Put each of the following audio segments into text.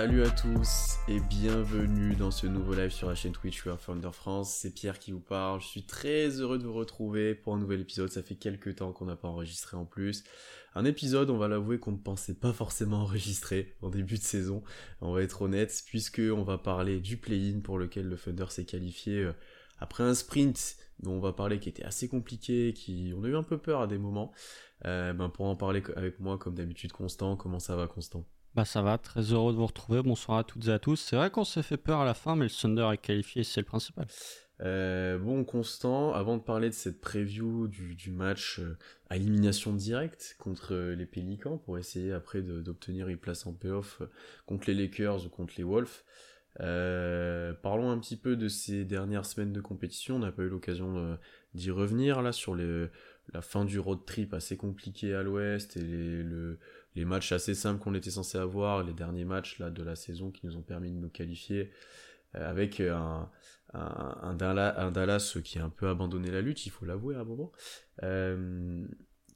Salut à tous et bienvenue dans ce nouveau live sur la chaîne Twitch War Thunder France. C'est Pierre qui vous parle. Je suis très heureux de vous retrouver pour un nouvel épisode. Ça fait quelques temps qu'on n'a pas enregistré en plus. Un épisode, on va l'avouer, qu'on ne pensait pas forcément enregistrer en début de saison. On va être honnête, puisque on va parler du play-in pour lequel le Thunder s'est qualifié euh, après un sprint dont on va parler qui était assez compliqué, qui on a eu un peu peur à des moments. Euh, ben pour en parler avec moi, comme d'habitude, Constant. Comment ça va, Constant? Bah ça va, très heureux de vous retrouver. Bonsoir à toutes et à tous. C'est vrai qu'on s'est fait peur à la fin, mais le Thunder est qualifié, c'est le principal. Euh, bon, Constant, avant de parler de cette preview du, match euh, à élimination directe contre euh, les Pélicans, pour essayer après d'obtenir une place en playoff contre les Lakers ou contre les Wolves, parlons un petit peu de ces dernières semaines de compétition. On n'a pas eu l'occasion d'y revenir là sur la fin du road trip assez compliqué à l'ouest et le, les matchs assez simples qu'on était censé avoir, les derniers matchs là de la saison qui nous ont permis de nous qualifier, euh, avec un, un, Dallas, qui a un peu abandonné la lutte, il faut l'avouer à un moment. Euh,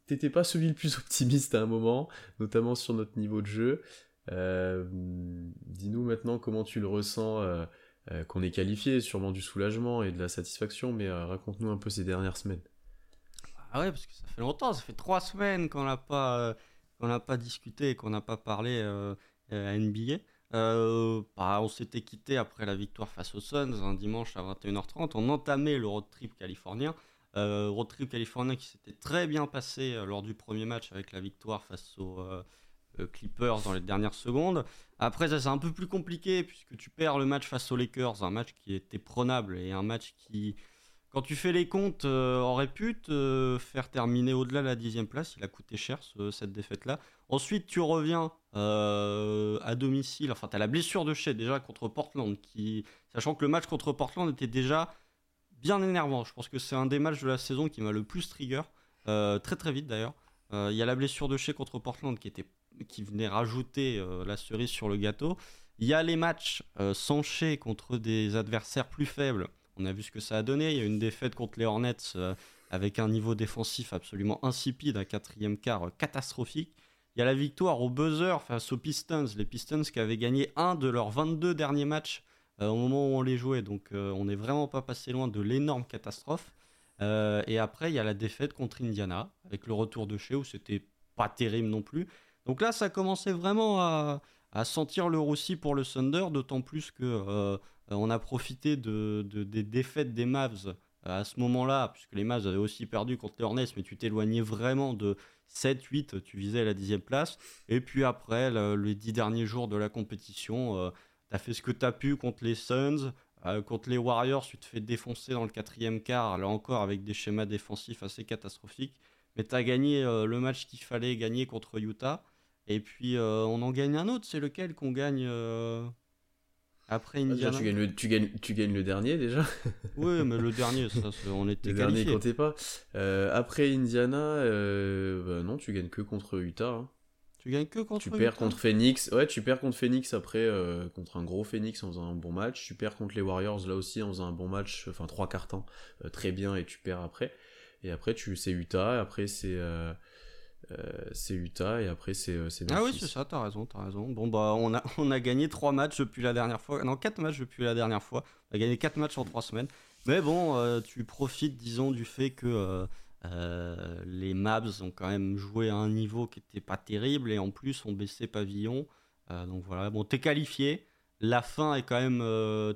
T'étais pas celui le plus optimiste à un moment, notamment sur notre niveau de jeu. Euh, dis-nous maintenant comment tu le ressens, euh, qu'on est qualifié, sûrement du soulagement et de la satisfaction, mais raconte-nous un peu ces dernières semaines. Ah ouais, parce que ça fait longtemps, ça fait trois semaines qu'on n'a pas qu'on n'a pas discuté et qu'on n'a pas parlé euh, à NBA. Euh, bah, on s'était quitté après la victoire face aux Suns un dimanche à 21h30. On entamait le road trip californien. Euh, road trip californien qui s'était très bien passé lors du premier match avec la victoire face aux Clippers dans les dernières secondes. Après, ça c'est un peu plus compliqué puisque tu perds le match face aux Lakers, un match qui était prenable et un match qui, quand tu fais les comptes, euh, aurait pu te faire terminer au-delà de la dixième place. Il a coûté cher cette défaite-là. Ensuite, tu reviens euh, à domicile. Enfin, tu as la blessure de chez déjà contre Portland, qui, sachant que le match contre Portland était déjà bien énervant. Je pense que c'est un des matchs de la saison qui m'a le plus trigger, euh, très très vite d'ailleurs. Il y a la blessure de chez contre Portland qui, qui venait rajouter la cerise sur le gâteau. Il y a les matchs sans chez contre des adversaires plus faibles on a vu ce que ça a donné. Il y a une défaite contre les Hornets euh, avec un niveau défensif absolument insipide, un quatrième quart euh, catastrophique. Il y a la victoire au buzzer face aux Pistons. Les Pistons qui avaient gagné un de leurs 22 derniers matchs euh, au moment où on les jouait. Donc on n'est vraiment pas passé loin de l'énorme catastrophe. et après, il y a la défaite contre Indiana avec le retour de chez où c'était pas terrible non plus. Donc là, ça commençait vraiment à, à sentir le roussi pour le Thunder, d'autant plus que on a profité de, des défaites des Mavs euh, à ce moment-là, puisque les Mavs avaient aussi perdu contre les Hornets, mais tu t'éloignais vraiment de 7-8, tu visais la dixième place. Et puis après, les dix derniers jours de la compétition, euh, tu as fait ce que tu as pu contre les Suns, contre les Warriors, tu te fais défoncer dans le quatrième quart, là encore avec des schémas défensifs assez catastrophiques. Mais tu as gagné le match qu'il fallait gagner contre Utah. Et puis on en gagne un autre, c'est lequel qu'on gagne après Indiana. tu, gagnes le, tu, gagnes, tu gagnes le dernier déjà. oui, mais le dernier, ça, on était Le dernier comptait pas. Euh, après Indiana, euh, bah non, tu gagnes que contre Utah. Hein. Tu gagnes que contre Tu perds contre Phoenix. Ouais, tu perds contre Phoenix après, euh, contre un gros Phoenix en faisant un bon match. Tu perds contre les Warriors là aussi en faisant un bon match, enfin trois quarts temps, très bien, et tu perds après. Et après, tu c'est Utah, après c'est c'est Utah et après c'est euh, Ah oui, c'est ça, t'as raison, t'as raison. Bon, bah, on a, on a gagné 3 matchs depuis la dernière fois. Non, 4 matchs depuis la dernière fois. On a gagné 4 matchs en 3 semaines. Mais bon, euh, tu profites, disons, du fait que les Mavs ont quand même joué à un niveau qui était pas terrible et en plus ont baissé pavillon. donc voilà, bon, t'es qualifié. La fin est quand même.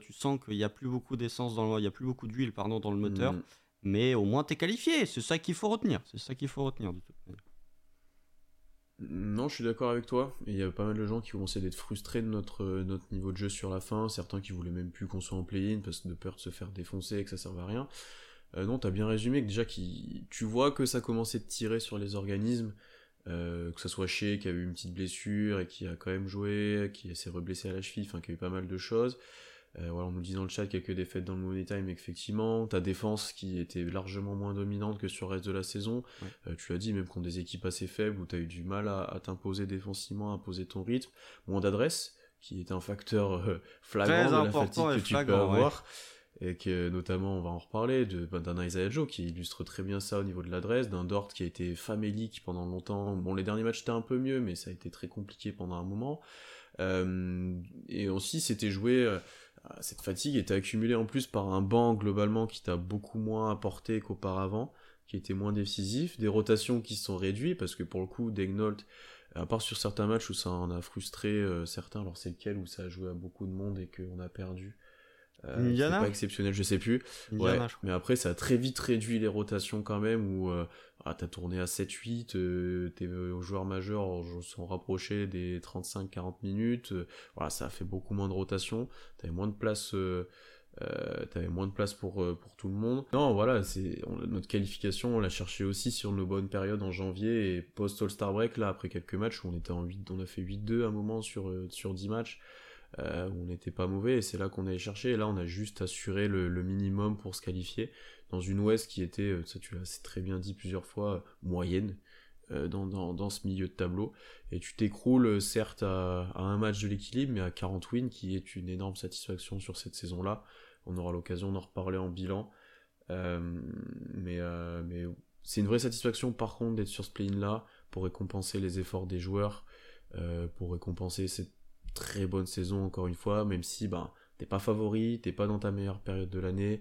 tu sens qu'il n'y a plus beaucoup d'essence dans le. Il y a plus beaucoup d'huile, pardon, dans le moteur. Mm. Mais au moins t'es qualifié. C'est ça qu'il faut retenir. C'est ça qu'il faut retenir, de toute manière. Non, je suis d'accord avec toi. Il y a pas mal de gens qui commençaient d'être frustrés de notre, notre niveau de jeu sur la fin. Certains qui voulaient même plus qu'on soit en play-in parce que de peur de se faire défoncer et que ça serve à rien. Euh, non, t'as bien résumé que déjà qui, tu vois que ça commençait de tirer sur les organismes. Euh, que ça soit chez qui a eu une petite blessure et qui a quand même joué, qui s'est reblessé à la cheville, enfin qui a eu pas mal de choses. Euh, voilà, on nous dit dans le chat qu'il y a que des fêtes dans le Money Time, effectivement. Ta défense qui était largement moins dominante que sur le reste de la saison. Euh, tu l'as dit, même contre des équipes assez faibles où tu as eu du mal à, t'imposer défensivement, à poser ton rythme. Moins d'adresse, qui est un facteur euh, flagrant de la fatigue que tu peux avoir. et que notamment on va en reparler bah, d'un Isaiah Joe qui illustre très bien ça au niveau de l'adresse, d'un Dort qui a été famélique pendant longtemps. Bon, les derniers matchs étaient un peu mieux, mais ça a été très compliqué pendant un moment. Euh, et aussi, c'était joué. Euh, cette fatigue était accumulée en plus par un banc globalement qui t'a beaucoup moins apporté qu'auparavant, qui était moins décisif, des rotations qui sont réduites parce que pour le coup, Degnolt, à part sur certains matchs où ça en a frustré euh, certains, alors c'est lequel où ça a joué à beaucoup de monde et qu'on a perdu. Euh, c'est pas exceptionnel, je sais plus. ouais, mais après, ça a très vite réduit les rotations quand même, où euh, ah, t'as tourné à 7-8, euh, tes joueurs majeurs sont rapprochés des 35-40 minutes, voilà, ça a fait beaucoup moins de rotation, t'avais moins de place... t'avais moins de place pour, pour tout le monde. Non, voilà, c'est notre qualification, on l'a cherché aussi sur nos bonnes périodes en janvier et post All-Star Break, là, après quelques matchs où on était en 8, on a fait 8-2 à un moment sur, sur 10 matchs. Euh, on n'était pas mauvais et c'est là qu'on allait chercher. Et là, on a juste assuré le, minimum pour se qualifier dans une Ouest qui était, euh, ça tu l'as très bien dit plusieurs fois, moyenne. Euh, dans, ce milieu de tableau et tu t'écroules certes à, un match de l'équilibre mais à 40 wins qui est une énorme satisfaction sur cette saison là on aura l'occasion d'en reparler en bilan mais, mais c'est une vraie satisfaction par contre d'être sur ce play-in là pour récompenser les efforts des joueurs pour récompenser cette très bonne saison encore une fois, même si ben, t'es pas favori, t'es pas dans ta meilleure période de l'année,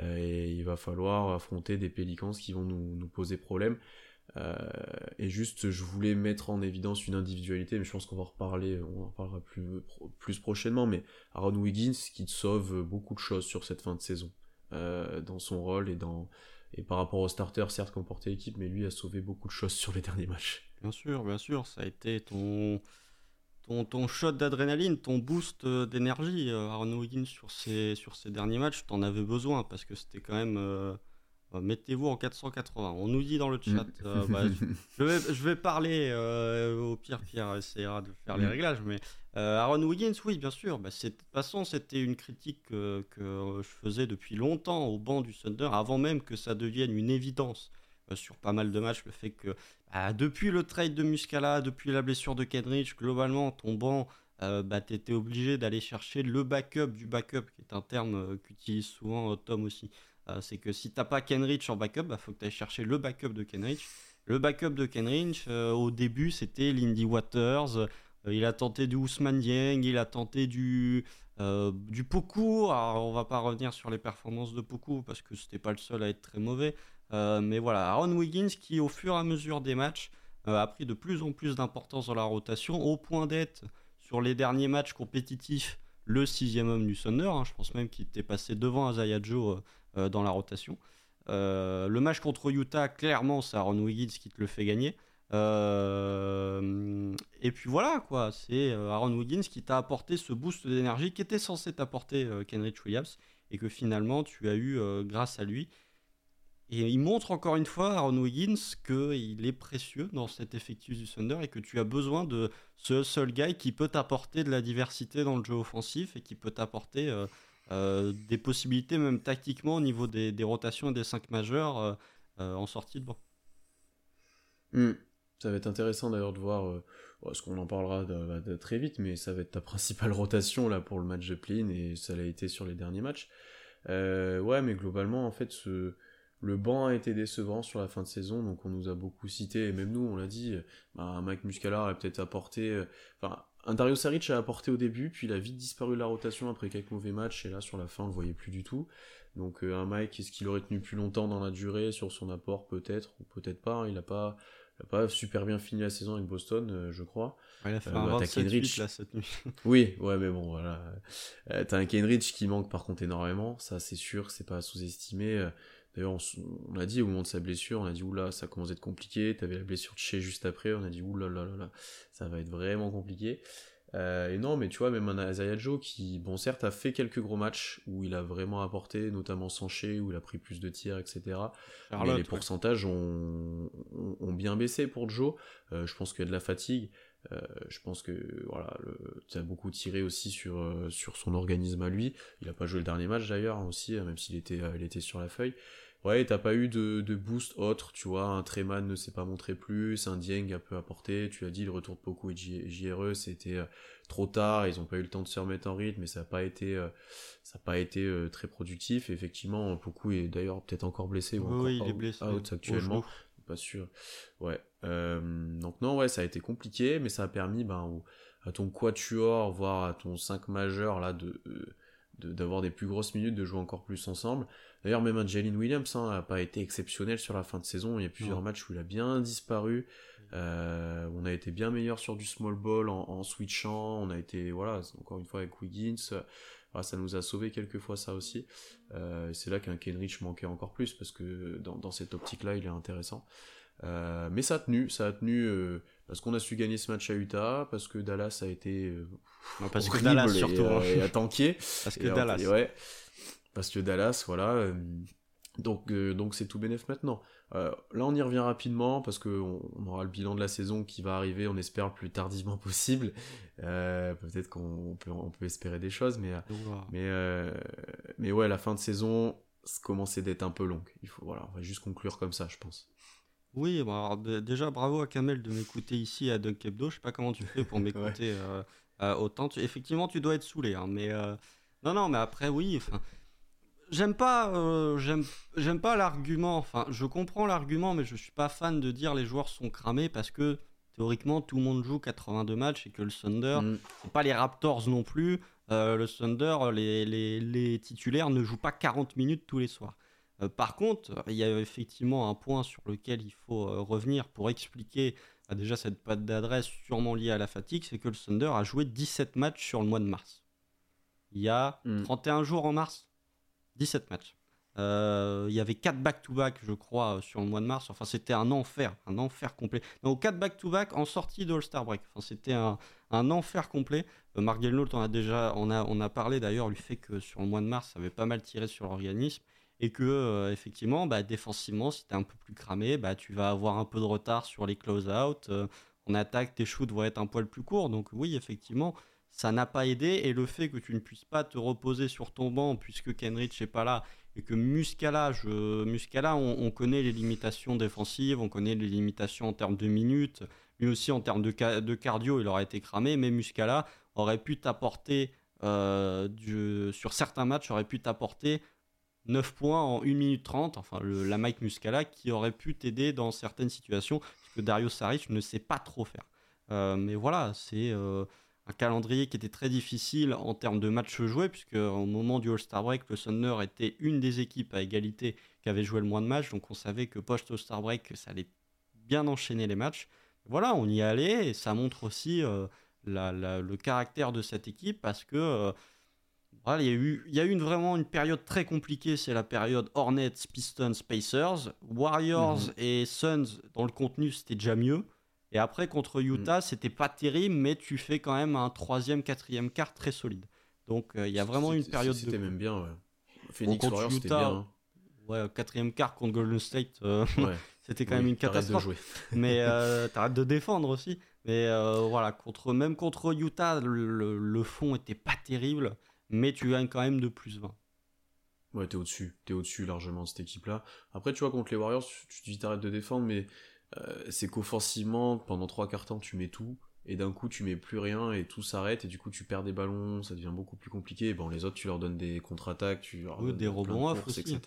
euh, et il va falloir affronter des pélicans qui vont nous, poser problème. Euh, et juste, je voulais mettre en évidence une individualité, mais je pense qu'on va en reparler, on en reparlera plus, plus prochainement, mais Aaron Wiggins qui sauve beaucoup de choses sur cette fin de saison, euh, dans son rôle et dans et par rapport au starter, certes, qu'on portait l'équipe, mais lui a sauvé beaucoup de choses sur les derniers matchs. Bien sûr, bien sûr, ça a été ton ton, ton shot d'adrénaline, ton boost euh, d'énergie, euh, Aaron Wiggins sur ces, sur ces derniers matchs, t'en avais besoin parce que c'était quand même. Euh, mettez-vous en 480. On nous dit dans le mm. chat. Bah, je, vais, je, vais, parler. au pire, Pierre essaiera de faire les mm. réglages. Mais Aaron Wiggins, oui, bien sûr. Bah, de toute façon, c'était une critique que, que, je faisais depuis longtemps au banc du Thunder, avant même que ça devienne une évidence sur pas mal de matchs. Le fait que ah, depuis le trade de Muscala, depuis la blessure de Kenrich, globalement, ton banc, euh, bah, tu étais obligé d'aller chercher le backup du backup, qui est un terme euh, qu'utilise souvent euh, Tom aussi. c'est que si t'as pas Kenrich en backup, il bah, faut que tu ailles chercher le backup de Kenrich. Le backup de Kenrich, au début, c'était Lindy Waters. il a tenté du Ousmane Dieng, il a tenté du, du Poku. Alors, on va pas revenir sur les performances de Poku parce que c'était pas le seul à être très mauvais. Euh, mais voilà, Aaron Wiggins qui, au fur et à mesure des matchs, euh, a pris de plus en plus d'importance dans la rotation, au point d'être sur les derniers matchs compétitifs le sixième homme du Thunder. Hein. je pense même qu'il était passé devant Isaiah Joe euh, dans la rotation. le match contre Utah, clairement, c'est Aaron Wiggins qui te le fait gagner. et puis voilà, quoi, c'est Aaron Wiggins qui t'a apporté ce boost d'énergie qui était censé t'apporter Kenrich Williams et que finalement tu as eu grâce à lui. Et il montre encore une fois, Aaron Wiggins, qu'il est précieux dans cet effectif du Thunder et que tu as besoin de ce seul gars qui peut t'apporter de la diversité dans le jeu offensif et qui peut t'apporter euh, euh, des possibilités, même tactiquement, au niveau des, rotations et des 5 majeurs euh, en sortie de banc. Hmm. Ça va être intéressant d'ailleurs de voir, ce qu'on en parlera de, très vite, mais ça va être ta principale rotation là pour le match de play et ça l'a été sur les derniers matchs. ouais, mais globalement, en fait, ce le banc a été décevant sur la fin de saison, donc on nous a beaucoup cité, et même nous, on l'a dit, bah, Mike Muscala a peut-être apporté... Euh, enfin, un Dario Saric a apporté au début, puis il a vite disparu de la rotation après quelques mauvais matchs, et là, sur la fin, on le voyait plus du tout. Donc euh, un Mike, est-ce qu'il aurait tenu plus longtemps dans la durée sur son apport Peut-être, ou peut-être pas. Hein. Il n'a pas, pas super bien fini la saison avec Boston, euh, je crois. il a fait un bah, Kenrich... là, cette nuit. oui, ouais, mais bon, voilà. t'as un Kenrich qui manque par contre énormément, ça c'est sûr, c'est pas à sous-estimer. D'ailleurs, on, a dit au moment de sa blessure, on a dit oula, ça commence à être compliqué. T'avais la blessure de chez juste après, on a dit oula là là là, ça va être vraiment compliqué. Euh, et non, mais tu vois, même un Isaiah Joe qui, bon, certes, a fait quelques gros matchs où il a vraiment apporté, notamment Sanché, où il a pris plus de tirs, etc. mais les pourcentages ont, ont, bien baissé pour Joe. Euh, je pense qu'il y a de la fatigue. Euh, je pense que voilà, tu as beaucoup tiré aussi sur, sur son organisme à lui. Il a pas joué le dernier match d'ailleurs hein, aussi, même s'il était, il était sur la feuille. Ouais, t'as pas eu de, de, boost autre, tu vois. Un Treman ne s'est pas montré plus, un Dieng a peu apporté. Tu as dit, le retour de Poku et JRE, c'était euh, trop tard. Ils ont pas eu le temps de se remettre en rythme, mais ça n'a pas été, euh, ça a pas été euh, très productif. effectivement, Poku est d'ailleurs peut-être encore blessé ou oui, il est blessé. actuellement. Pas sûr. Ouais. donc non, ouais, ça a été compliqué, mais ça a permis, ben, à ton quatuor, voire à ton 5 majeur là de d'avoir des plus grosses minutes, de jouer encore plus ensemble. D'ailleurs, même un Jalen Williams n'a hein, pas été exceptionnel sur la fin de saison. Il y a plusieurs matchs où il a bien disparu. Euh, on a été bien meilleur sur du small ball en, switchant. On a été, voilà, encore une fois avec Wiggins. Ça nous a sauvé quelques fois ça aussi. Euh, c'est là qu'un Kenrich manquait encore plus parce que dans, cette optique-là, il est intéressant. Euh, mais ça a tenu, ça a tenu parce qu'on a su gagner ce match à Utah, parce que Dallas a été parce que Dallas surtout hein. et, a tanké. parce que Dallas. ouais, parce que Dallas, voilà. Euh, donc, euh, donc c'est tout bénef maintenant. Euh, là, on y revient rapidement parce qu'on on aura le bilan de la saison qui va arriver, on espère le plus tardivement possible. Peut-être qu'on peut, on peut espérer des choses, mais, mais, mais ouais, la fin de saison commençait d'être un peu longue. Il faut, voilà, on va juste conclure comme ça, je pense. Oui, bah, déjà bravo à Kamel de m'écouter ici à Dunk Hebdo. Je sais pas comment tu fais pour m'écouter autant. effectivement, tu dois être saoulé, hein, mais non, non, mais après, oui. J'aime pas, euh, j'aime, pas l'argument. Enfin, je comprends l'argument, mais je suis pas fan de dire les joueurs sont cramés parce que théoriquement tout le monde joue 82 matchs et que le Thunder, mm. c'est pas les Raptors non plus. Euh, le Thunder, les, les, titulaires ne jouent pas 40 minutes tous les soirs. Euh, par contre, il y a effectivement un point sur lequel il faut revenir pour expliquer déjà cette patte d'adresse sûrement liée à la fatigue, c'est que le Thunder a joué 17 matchs sur le mois de mars. Il y a 31 mm. jours en mars 17 matchs. Euh, il y avait 4 back-to-back, je crois, sur le mois de mars. Enfin, c'était un enfer, un enfer complet. Donc, 4 back-to-back en sortie de All-Star Break. Enfin, c'était un, enfer complet. Euh, Mark on a déjà on a, on a parlé d'ailleurs du fait que sur le mois de mars, ça avait pas mal tiré sur l'organisme. Et que, euh, effectivement, bah, défensivement, si tu es un peu plus cramé, bah, tu vas avoir un peu de retard sur les close-out. en attaque, tes shoots vont être un poil plus courts. Donc, oui, effectivement, ça n'a pas aidé et le fait que tu ne puisses pas te reposer sur ton banc puisque Kenrich n'est pas là et que Muscala, je, Muscala on, connaît les limitations défensives, on connaît les limitations en termes de minutes, lui aussi en termes de, cardio il aurait été cramé, mais Muscala aurait pu t'apporter euh, sur certains matchs aurait pu t'apporter 9 points en 1 minute 30, enfin la Mike Muscala qui aurait pu t'aider dans certaines situations, parce que Dario Saric ne sait pas trop faire. Euh, mais voilà, c'est euh, un calendrier qui était très difficile en termes de matchs joués, puisque au moment du All-Star Break, le Thunder était une des équipes à égalité qui avait joué le moins de matchs, donc on savait que post-All-Star Break, ça allait bien enchaîner les matchs. Voilà, on y allait, et ça montre aussi euh, le caractère de cette équipe, parce que euh, voilà, il, y a eu, il y a eu une, vraiment une période très compliquée, c'est la période Hornets, Pistons, Pacers, Warriors mhm. et Suns, dans le contenu, c'était déjà mieux. Et après, contre mm. Utah, c'était pas terrible, mais tu fais quand même un troisième, quatrième quart très solide. Donc euh, il y a vraiment une période. C'était même bien, ouais. Phoenix Warriors, c'était bien. Hein. Ouais, quatrième quart contre Golden State, euh, c'était quand même une catastrophe. De jouer. mais euh, t'arrêtes de défendre aussi. Mais voilà, contre, même contre Utah, le, le, fond était pas terrible, mais tu gagnes quand même de plus 20. Ouais, t'es au-dessus. T'es au-dessus largement de cette équipe-là. Après, tu vois, contre les Warriors, tu te dis t'arrêtes de défendre, mais euh, c'est qu'offensivement, pendant trois quarts temps, tu mets tout, et d'un coup, tu mets plus rien, et tout s'arrête, et du coup, tu perds des ballons, ça devient beaucoup plus compliqué. bon, les autres, tu leur donnes des contre-attaques, tu leur des rebonds etc.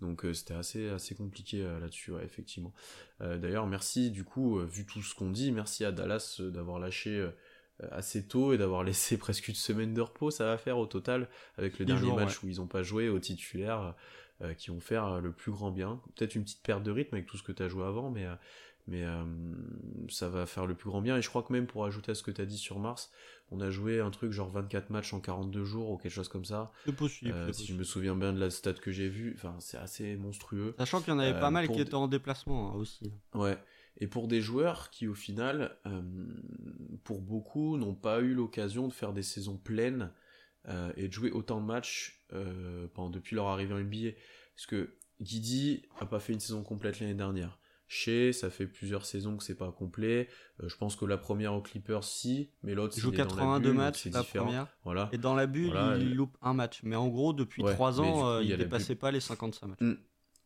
Donc, euh, c'était assez, assez compliqué euh, là-dessus, effectivement. D'ailleurs, merci, du coup, vu tout ce qu'on dit, merci à Dallas d'avoir lâché assez tôt et d'avoir laissé presque une semaine de repos, ça va faire au total, avec le dernier match où ils n'ont pas joué au titulaire. Euh, qui vont faire euh, le plus grand bien. Peut-être une petite perte de rythme avec tout ce que tu as joué avant, mais, euh, mais ça va faire le plus grand bien. Et je crois que même pour ajouter à ce que tu as dit sur Mars, on a joué un truc genre 24 matchs en 42 jours ou quelque chose comme ça. C'est possible. si je me souviens bien de la stat que j'ai vue, enfin, c'est assez monstrueux. Sachant qu'il y en avait pas mal qui étaient en déplacement hein, aussi. Ouais. Et pour des joueurs qui, au final, pour beaucoup, n'ont pas eu l'occasion de faire des saisons pleines euh, et de jouer autant de matchs euh, pendant, depuis leur arrivée en NBA. Parce que Guidi a pas fait une saison complète l'année dernière. Chez, ça fait plusieurs saisons que c'est pas complet. Euh, je pense que la première au Clippers, si, mais l'autre, il joue 82 matchs, la différent. première. Voilà. Et dans la bulle, il, loupe un match. Mais en gros, depuis 3 ans, euh, il dépassait pas les 55 matchs. Mm.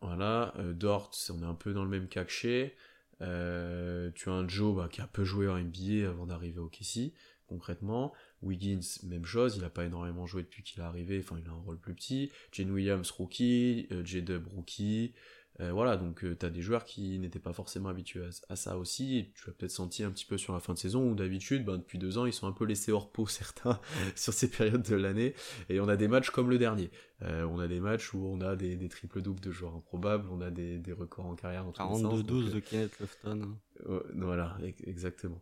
Voilà. Dort, on est un peu dans le même cas que chez. tu as un Joe bah, qui a peu joué en NBA avant d'arriver au Kessie, concrètement. Wiggins, même chose, il n'a pas énormément joué depuis qu'il est arrivé, enfin il a un rôle plus petit. Jane Williams, rookie, J-Dub, rookie. Euh, voilà, donc euh, tu as des joueurs qui n'étaient pas forcément habitués à, ça aussi, et tu as peut-être senti un petit peu sur la fin de saison, où d'habitude, ben, depuis deux ans, ils sont un peu laissés hors pot, certains, sur ces périodes de l'année, et on a des matchs comme le dernier. Euh, on a des matchs où on a des, des triples-doubles de joueurs improbables, on a des, des records en carrière. 42-12 de Kenneth Lofton. voilà, exactement.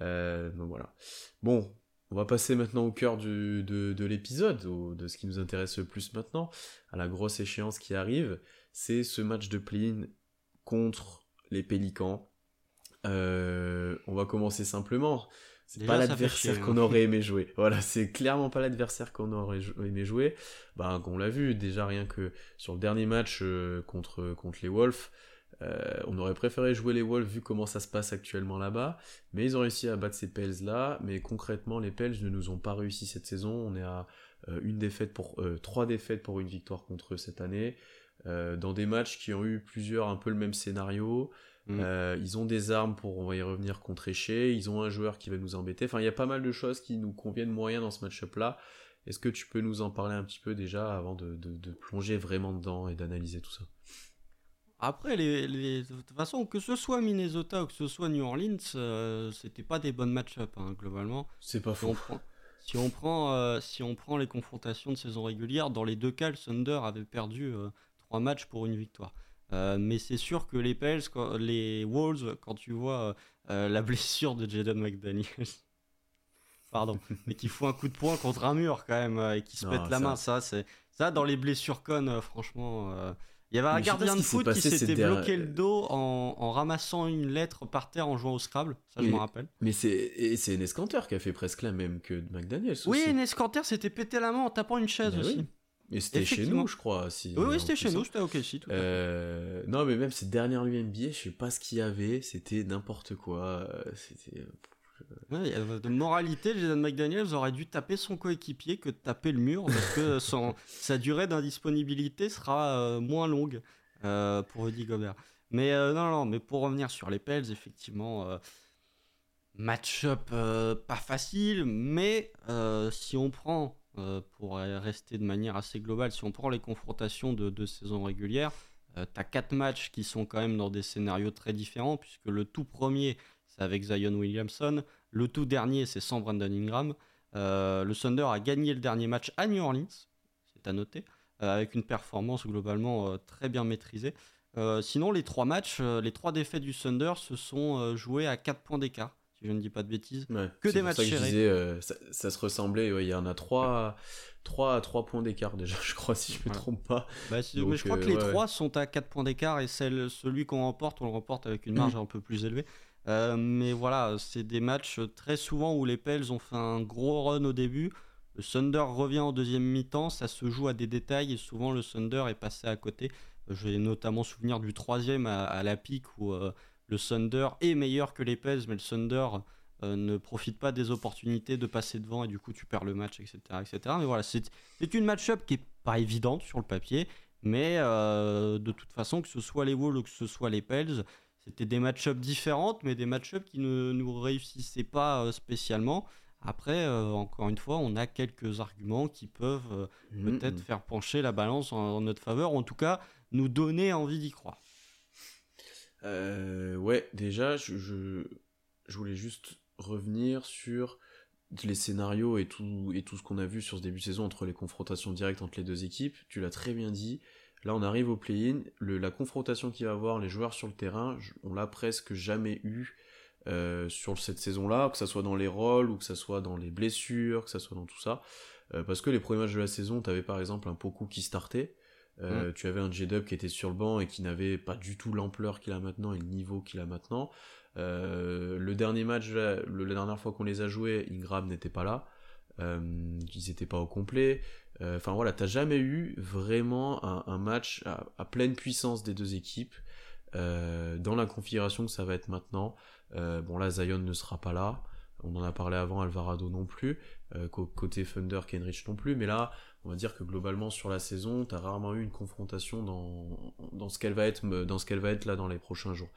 donc voilà. Bon, on va passer maintenant au cœur du, de, de l'épisode, de ce qui nous intéresse le plus maintenant, à la grosse échéance qui arrive c'est ce match de play contre les Pélicans. Euh, on va commencer simplement. C'est pas l'adversaire qu'on hein. aurait aimé jouer. Voilà, c'est clairement pas l'adversaire qu'on aurait aimé jouer. Bah, on l'a vu déjà rien que sur le dernier match euh, contre, contre les Wolves. Euh, on aurait préféré jouer les Wolves vu comment ça se passe actuellement là-bas, mais ils ont réussi à battre ces Pels là. Mais concrètement, les Pels ne nous ont pas réussi cette saison. On est à une défaite pour trois défaites pour une victoire contre eux cette année. Euh, dans des matchs qui ont eu plusieurs un peu le même scénario. Mm. Euh, ils ont des armes pour, on va y revenir, contre Éché. Ils ont un joueur qui va nous embêter. Enfin, il y a pas mal de choses qui nous conviennent moyen dans ce match-up-là. Est-ce que tu peux nous en parler un petit peu déjà avant de, plonger vraiment dedans et d'analyser tout ça? Après, les, de toute façon, que ce soit Minnesota ou que ce soit New Orleans, euh, c'était pas des bonnes match-up hein, globalement. C'est pas faux. Si on, prend, si on prend les confrontations de saison régulière, dans les deux cas, le Thunder avait perdu matchs pour une victoire. Euh, mais c'est sûr que les Pels, les Wolves, quand tu vois euh, la blessure de Jaden McDaniels, pardon, mais qui fout un coup de poing contre un mur quand même euh, et qui se pète la main, ça, c'est ça dans les blessures connes, franchement. Il y avait un gardien de foot qui s'était bloqué le dos en, ramassant une lettre par terre en jouant au Scrabble, ça je me rappelle. Mais c'est c'est Nescanter qui a fait presque la même que McDaniels. Oui, Nescanter s'était pété la main en tapant une chaise ben aussi. Et c'était chez nous, je crois. Si, oui, c'était chez nous, c'était ok si. Euh, non, mais même cette dernière nuit NBA, je sais pas ce qu'il y avait, c'était n'importe quoi. Euh, c'était. Ouais, de moralité, Jason McDaniels aurait dû taper son coéquipier que de taper le mur parce que son, sa durée d'indisponibilité sera euh, moins longue pour Rudy Gobert. Mais non, non, mais pour revenir sur les Pels, effectivement, match-up pas facile, mais si on prend euh, pour rester de manière assez globale, si on prend les confrontations de deux saisons régulières, euh, tu as quatre matchs qui sont quand même dans des scénarios très différents, puisque le tout premier, c'est avec Zion Williamson, le tout dernier, c'est sans Brandon Ingram. Euh, le Thunder a gagné le dernier match à New Orleans, c'est à noter, avec une performance globalement très bien maîtrisée. sinon, les trois matchs, les trois défaites du Thunder se sont joués à 4 points d'écart je ne dis pas de bêtises. que des matchs serrés. Euh, ça, se ressemblait, il y en a 3, 3 à 3 points d'écart déjà, je crois, si je ne me trompe pas. Bah, mais je crois que les 3 sont à 4 points d'écart et celle, celui qu'on remporte, on le remporte avec une marge mm. un peu plus élevée. Euh, mais voilà, c'est des matchs très souvent où les Pels ont fait un gros run au début. Le Thunder revient en deuxième mi-temps, ça se joue à des détails et souvent le Thunder est passé à côté. Je vais notamment souvenir du troisième à, à la pique où euh, le Thunder est meilleur que les Pels, mais le Thunder euh, ne profite pas des opportunités de passer devant et du coup tu perds le match, etc. etc. Mais voilà, c'est une match-up qui est pas évidente sur le papier, mais de toute façon, que ce soit les Wolves ou que ce soit les Pels, c'était des match-up différentes, mais des match-up qui ne nous réussissaient pas euh, spécialement. Après, encore une fois, on a quelques arguments qui peuvent mm-hmm. peut-être faire pencher la balance en, notre faveur, ou en tout cas nous donner envie d'y croire. Euh, ouais, déjà, je, je, voulais juste revenir sur les scénarios et tout, et tout ce qu'on a vu sur ce début de saison entre les confrontations directes entre les deux équipes. Tu l'as très bien dit. Là, on arrive au play-in. La confrontation qu'il va avoir les joueurs sur le terrain, on l'a presque jamais eu euh, sur cette saison-là, que ce soit dans les rôles ou que ce soit dans les blessures, que ce soit dans tout ça. Euh, parce que les premiers matchs de la saison, tu avais par exemple un Poku qui startait. Euh, mm. Tu avais un J-Dub qui était sur le banc et qui n'avait pas du tout l'ampleur qu'il a maintenant et le niveau qu'il a maintenant. Le dernier match, la, dernière fois qu'on les a joués, Ingram n'était pas là. Euh, ils n'étaient pas au complet. Enfin voilà, t'as jamais eu vraiment un, match à, pleine puissance des deux équipes. dans la configuration que ça va être maintenant, bon là Zion ne sera pas là, on en a parlé avant, Alvarado non plus, côté Thunder, Kenrich non plus, mais là, on va dire que globalement sur la saison, tu as rarement eu une confrontation dans, dans ce qu'elle va être dans ce qu'elle va être là dans les prochains jours.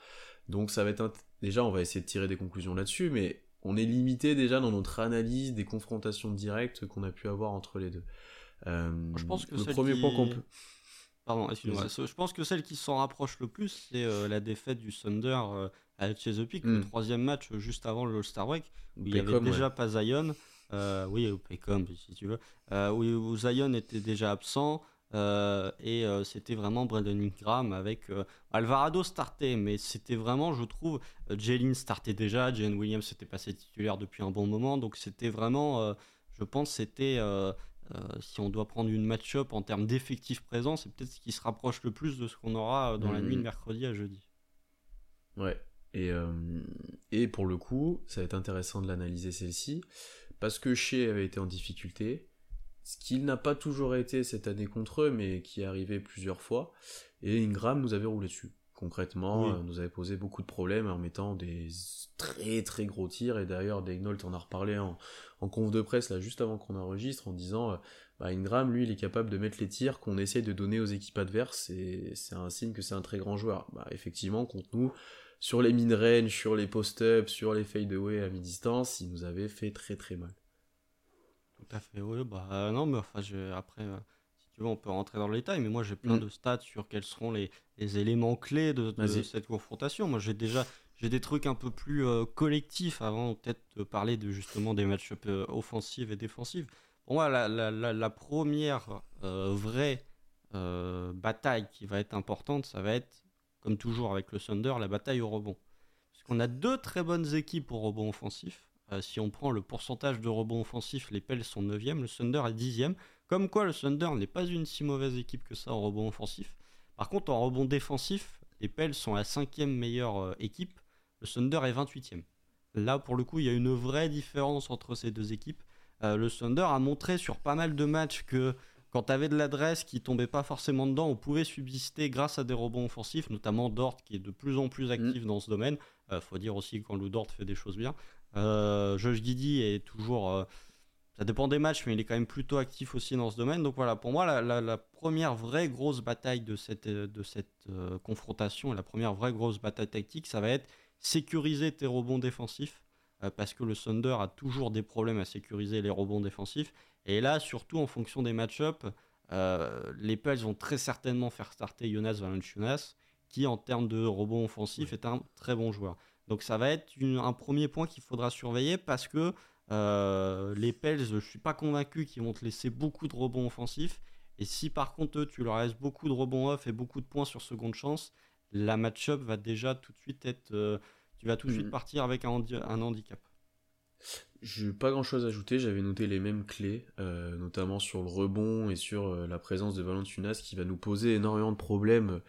Donc ça va être déjà on va essayer de tirer des conclusions là-dessus, mais on est limité déjà dans notre analyse des confrontations directes qu'on a pu avoir entre les deux. Euh, je pense que le premier point qu'on peut. Pardon, excuse-moi. Je pense que celle qui s'en rapproche le plus, c'est euh, la défaite du Thunder euh, à Chesapeake, le hmm. troisième match juste avant le All-Star Break, où il n'y avait déjà pas Zion. oui, Paycom, si tu veux. où Zion était déjà absent. Euh, et euh, c'était vraiment Brandon Ingram avec euh, Alvarado starté mais c'était vraiment, je trouve, Jalen startait déjà, Jalen Williams était passé titulaire depuis un bon moment, donc c'était vraiment, je pense, c'était si on doit prendre une match-up en termes d'effectifs présents, c'est peut-être ce qui se rapproche le plus de ce qu'on aura dans la nuit de mm. mercredi à jeudi. Ouais, et, et pour le coup, ça va être intéressant de l'analyser celle-ci, parce que Shea avait été en difficulté, ce qu'il n'a pas toujours été cette année contre eux, mais qui est arrivé plusieurs fois. Et Ingram nous avait roulé dessus. Concrètement, euh, nous avait posé beaucoup de problèmes en mettant des très très gros tirs. Et d'ailleurs, Degnault en a reparlé en, en conf de presse là juste avant qu'on enregistre en disant euh, bah, Ingram, lui, il est capable de mettre les tirs qu'on essaie de donner aux équipes adverses. Et c'est un signe que c'est un très grand joueur. Bah, effectivement, contre nous, sur les mid-range, sur les post-up, sur les fade-away à mi-distance, il nous avait fait très très mal. Tout à fait, oui. Bah, euh, non, mais enfin, après, euh, si tu veux, on peut rentrer dans le détail, mais moi j'ai plein mm. de stats sur quels seront les, les éléments clés de, cette confrontation. Moi j'ai déjà j'ai des trucs un peu plus euh, collectifs avant peut-être de parler de justement des match-up offensives et défensives. Pour moi, la, la, la, première vraie bataille qui va être importante, ça va être, comme toujours avec le Thunder, la bataille au rebond. Parce qu'on a deux très bonnes équipes au rebond offensif. Euh, si on prend le pourcentage de rebonds offensifs, les Pels sont 9e, le Thunder est 10e. Comme quoi, le Thunder n'est pas une si mauvaise équipe que ça en rebond offensif. Par contre, en rebond défensif, les Pels sont la 5e meilleure euh, équipe, le Thunder est 28e. Là, pour le coup, il y a une vraie différence entre ces deux équipes. Euh, le Thunder a montré sur pas mal de matchs que quand tu avais de l'adresse qui tombait pas forcément dedans, on pouvait subsister grâce à des rebonds offensifs, notamment Dort qui est de plus en plus actif mm. dans ce domaine. Il faut dire aussi quand Lou Dort fait des choses bien. Euh, Josh Giddy est toujours. Euh, ça dépend des matchs, mais il est quand même plutôt actif aussi dans ce domaine. Donc voilà, pour moi, la, première vraie grosse bataille de cette, de cette euh, confrontation et la première vraie grosse bataille tactique, ça va être sécuriser tes rebonds défensifs. parce que le Thunder a toujours des problèmes à sécuriser les rebonds défensifs. Et là, surtout en fonction des match-ups, les Pels vont très certainement faire starter Jonas Valanciunas, qui en termes de rebonds offensifs est un très bon joueur. Donc ça va être un premier point qu'il faudra surveiller parce que euh, les Pels, je ne suis pas convaincu qu'ils vont te laisser beaucoup de rebonds offensifs. Et si par contre tu leur laisses beaucoup de rebonds off et beaucoup de points sur seconde chance, la match-up va déjà tout de suite être. Euh, tu vas tout de suite mm. partir avec un, un handicap. Je n'ai pas grand chose à ajouter, j'avais noté les mêmes clés, euh, notamment sur le rebond et sur la présence de Valentunas qui va nous poser énormément de problèmes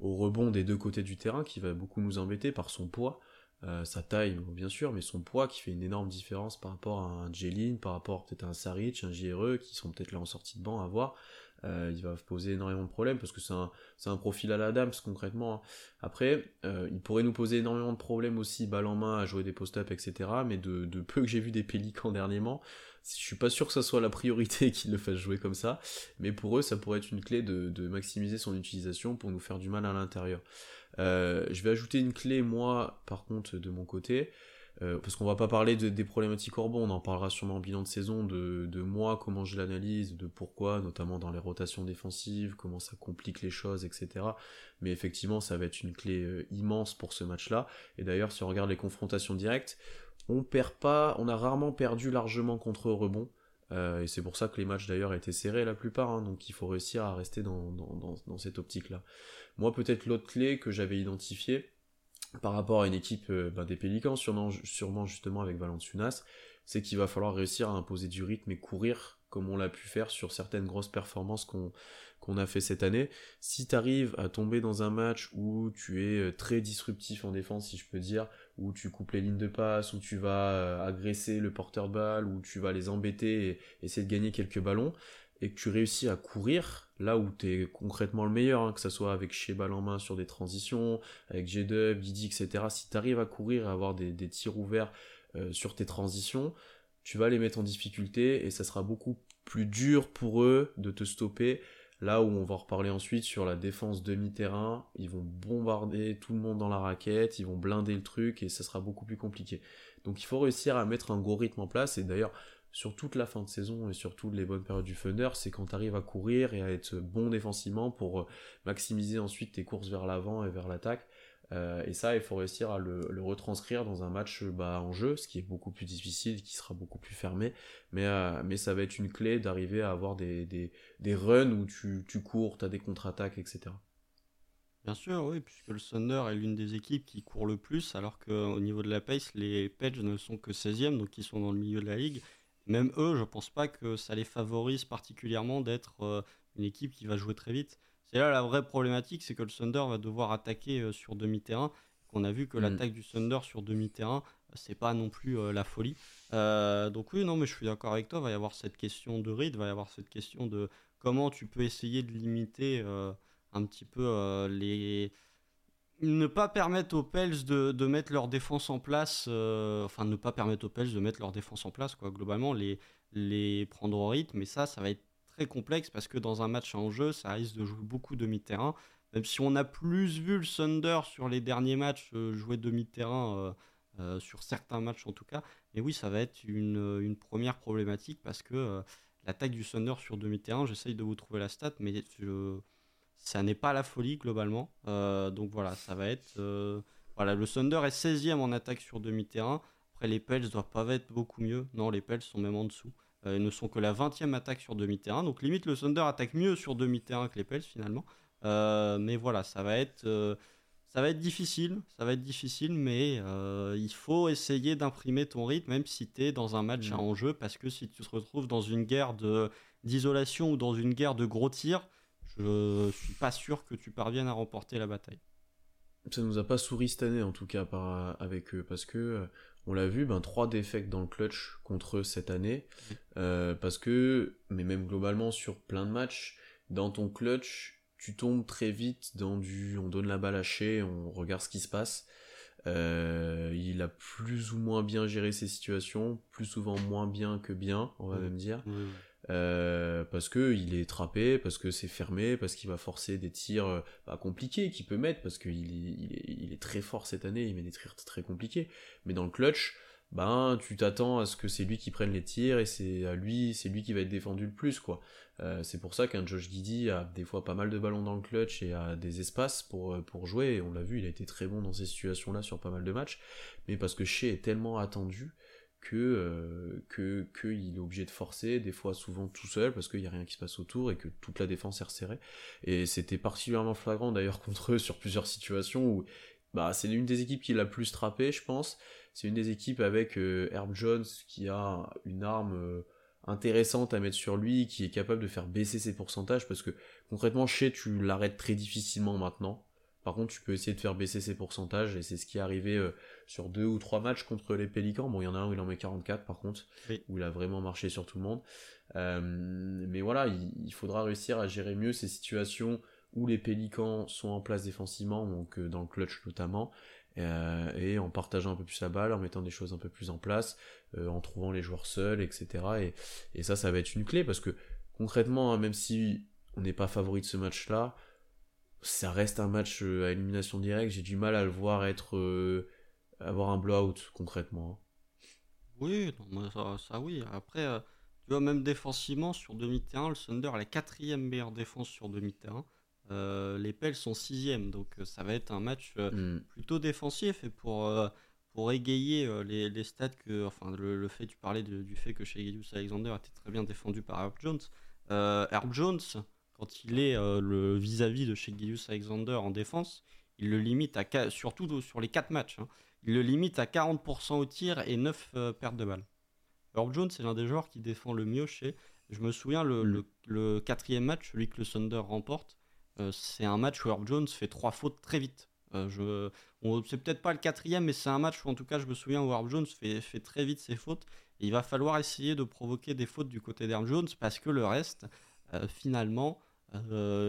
au rebond des deux côtés du terrain, qui va beaucoup nous embêter par son poids. Euh, sa taille, bien sûr, mais son poids qui fait une énorme différence par rapport à un Jelin, par rapport peut-être à un Saric, un JRE, qui sont peut-être là en sortie de banc à voir. Euh, il va poser énormément de problèmes parce que c'est un, un, profil à la dame concrètement. Hein. Après, euh, il pourrait nous poser énormément de problèmes aussi, balle en main, à jouer des post-up, etc. Mais de, peu que j'ai vu des Pélicans dernièrement, je suis pas sûr que ça soit la priorité qu'il le fasse jouer comme ça. Mais pour eux, ça pourrait être une clé de maximiser son utilisation pour nous faire du mal à l'intérieur. Euh, je vais ajouter une clé, moi, par contre, de mon côté, euh, parce qu'on va pas parler des problématiques Orbon, on en parlera sûrement en bilan de saison, de, moi, comment je l'analyse, de pourquoi, notamment dans les rotations défensives, comment ça complique les choses, etc. Mais effectivement, ça va être une clé euh, immense pour ce match-là. Et d'ailleurs, si on regarde les confrontations directes, on perd pas, on a rarement perdu largement contre rebond. et c'est pour ça que les matchs d'ailleurs étaient serrés la plupart, hein, donc il faut réussir à rester dans cette optique-là. Moi, peut-être l'autre clé que j'avais identifiée par rapport à une équipe euh, ben, des Pélicans, sûrement, justement avec Valenciunas, c'est qu'il va falloir réussir à imposer du rythme et courir comme on l'a pu faire sur certaines grosses performances qu'on a fait cette année. Si tu arrives à tomber dans un match où tu es euh, très disruptif en défense, si je peux dire, où tu coupes les lignes de passe, où tu vas euh, agresser le porteur de balle, où tu vas les embêter et essayer de gagner quelques ballons, et que tu réussis à courir, là où tu es concrètement le meilleur, hein, que ce soit avec chez en main sur des transitions, avec G-Dub, Didi, etc. Si tu arrives à courir et avoir des, tirs ouverts euh, sur tes transitions, tu vas les mettre en difficulté et ça sera beaucoup plus dur pour eux de te stopper. Là où on va reparler ensuite sur la défense demi-terrain, ils vont bombarder tout le monde dans la raquette, ils vont blinder le truc et ça sera beaucoup plus compliqué. Donc il faut réussir à mettre un gros rythme en place et d'ailleurs sur toute la fin de saison et sur toutes les bonnes périodes du Thunder, c'est quand tu arrives à courir et à être bon défensivement pour euh, maximiser ensuite tes courses vers l'avant et vers l'attaque. Euh, et ça, il faut réussir à le, retranscrire dans un match bah, en jeu, ce qui est beaucoup plus difficile, qui sera beaucoup plus fermé. Mais, euh, mais ça va être une clé d'arriver à avoir des, des, runs où tu, tu cours, tu as des contre-attaques, etc. Bien sûr, oui, puisque le Thunder est l'une des équipes qui court le plus, alors qu'au niveau de la pace, les Page ne sont que 16e, donc ils sont dans le milieu de la ligue. Même eux, je pense pas que ça les favorise particulièrement d'être euh, une équipe qui va jouer très vite. C'est là la vraie problématique, c'est que le Thunder va devoir attaquer euh, sur demi-terrain. On a vu que mm. l'attaque du Thunder sur demi-terrain, c'est pas non plus euh, la folie. donc oui, non, mais je suis d'accord avec toi. Il va y avoir cette question de rythme, il va y avoir cette question de comment tu peux essayer de limiter un petit peu les ne pas permettre aux Pels de, mettre leur défense en place, euh, enfin ne pas permettre aux Pels de mettre leur défense en place, quoi. Globalement, les, les prendre au rythme, mais ça, ça va être très complexe parce que dans un match en jeu, ça risque de jouer beaucoup demi-terrain. Même si on a plus vu le Thunder sur les derniers matchs euh, jouer demi-terrain, euh, sur certains matchs en tout cas, mais oui, ça va être une, une première problématique parce que l'attaque du Thunder sur demi-terrain, j'essaye de vous trouver la stat, mais je ça n'est pas la folie globalement. Euh, donc voilà, ça va être. Euh, voilà, le Thunder est 16e en attaque sur demi-terrain. Après, les Pels doivent pas être beaucoup mieux. Non, les Pels sont même en dessous. Euh, ils ne sont que la 20e attaque sur demi-terrain. Donc limite, le Thunder attaque mieux sur demi-terrain que les Pels finalement. mais voilà, ça va être. ça va être difficile, ça va être difficile, mais il faut essayer d'imprimer ton rythme, même si tu es dans un match à mmh. enjeu, parce que si tu te retrouves dans une guerre d'isolation ou dans une guerre de gros tirs, je suis pas sûr que tu parviennes à remporter la bataille. Ça nous a pas souri cette année en tout cas par, avec eux parce que euh, on l'a vu, ben trois défaites dans le clutch contre eux cette année euh, parce que mais même globalement sur plein de matchs dans ton clutch tu tombes très vite dans du on donne la balle à Shea, on regarde ce qui se passe. Euh, il a plus ou moins bien géré ses situations, plus souvent moins bien que bien, on va même dire. Euh, parce que il est trappé, parce que c'est fermé, parce qu'il va forcer des tirs euh, compliqués qu'il peut mettre, parce qu'il est, il est, très fort cette année, il met des tirs très compliqués. Mais dans le clutch, ben tu t'attends à ce que c'est lui qui prenne les tirs et c'est à lui, c'est lui qui va être défendu le plus quoi. Euh, c'est pour ça qu'un Josh Giddy a des fois pas mal de ballons dans le clutch et a des espaces pour, pour jouer. Et on l'a vu, il a été très bon dans ces situations-là sur pas mal de matchs. Mais parce que Shea est tellement attendu que euh, que qu'il est obligé de forcer des fois souvent tout seul parce qu'il n'y a rien qui se passe autour et que toute la défense est resserrée. Et c'était particulièrement flagrant d'ailleurs contre eux sur plusieurs situations où bah c'est l'une des équipes qui l'a plus trappé je pense. C'est une des équipes avec euh, Herb Jones qui a une arme euh, intéressante à mettre sur lui qui est capable de faire baisser ses pourcentages parce que concrètement chez tu l'arrêtes très difficilement maintenant. Par contre, tu peux essayer de faire baisser ses pourcentages, et c'est ce qui est arrivé sur deux ou trois matchs contre les Pélicans. Bon, il y en a un où il en met 44 par contre, où il a vraiment marché sur tout le monde. Euh, mais voilà, il, faudra réussir à gérer mieux ces situations où les Pélicans sont en place défensivement, donc euh, dans le clutch notamment, et en partageant un peu plus la balle, en mettant des choses un peu plus en place, en trouvant les joueurs seuls, etc. Et, et, ça, ça va être une clé, parce que concrètement, hein, même si on n'est pas favori de ce match-là, ça reste un match euh, à élimination directe. J'ai du mal à le voir être euh, avoir un blowout concrètement. Oui, ça, oui. Après, euh, tu vois, même défensivement, sur demi-terrain, le Thunder a la quatrième meilleure défense sur demi-terrain. les Pels sont sixième, donc ça va être un match hmm. plutôt défensif. Et pour, pour égayer les, les, stats que, enfin, le, fait, tu parlais du fait que chez Gilius Alexander était très bien défendu par Herb Jones. Herb Jones, quand il est euh, le vis-à-vis de chez Gilius Alexander en défense, il le limite à surtout sur les 4 matchs. Hein, il le limite à 40% au tir et 9 euh, pertes de balles. Herb Jones, c'est l'un des joueurs qui défend le mieux chez. Je me souviens, le, quatrième match, celui que le Thunder remporte, euh, c'est un match où Herb Jones fait trois fautes très vite. je, c'est peut-être pas le quatrième, mais c'est un match où en tout cas je me souviens où Herb Jones fait, très vite ses fautes. Il va falloir essayer de provoquer des fautes du côté d'Herb Jones parce que le reste, finalement,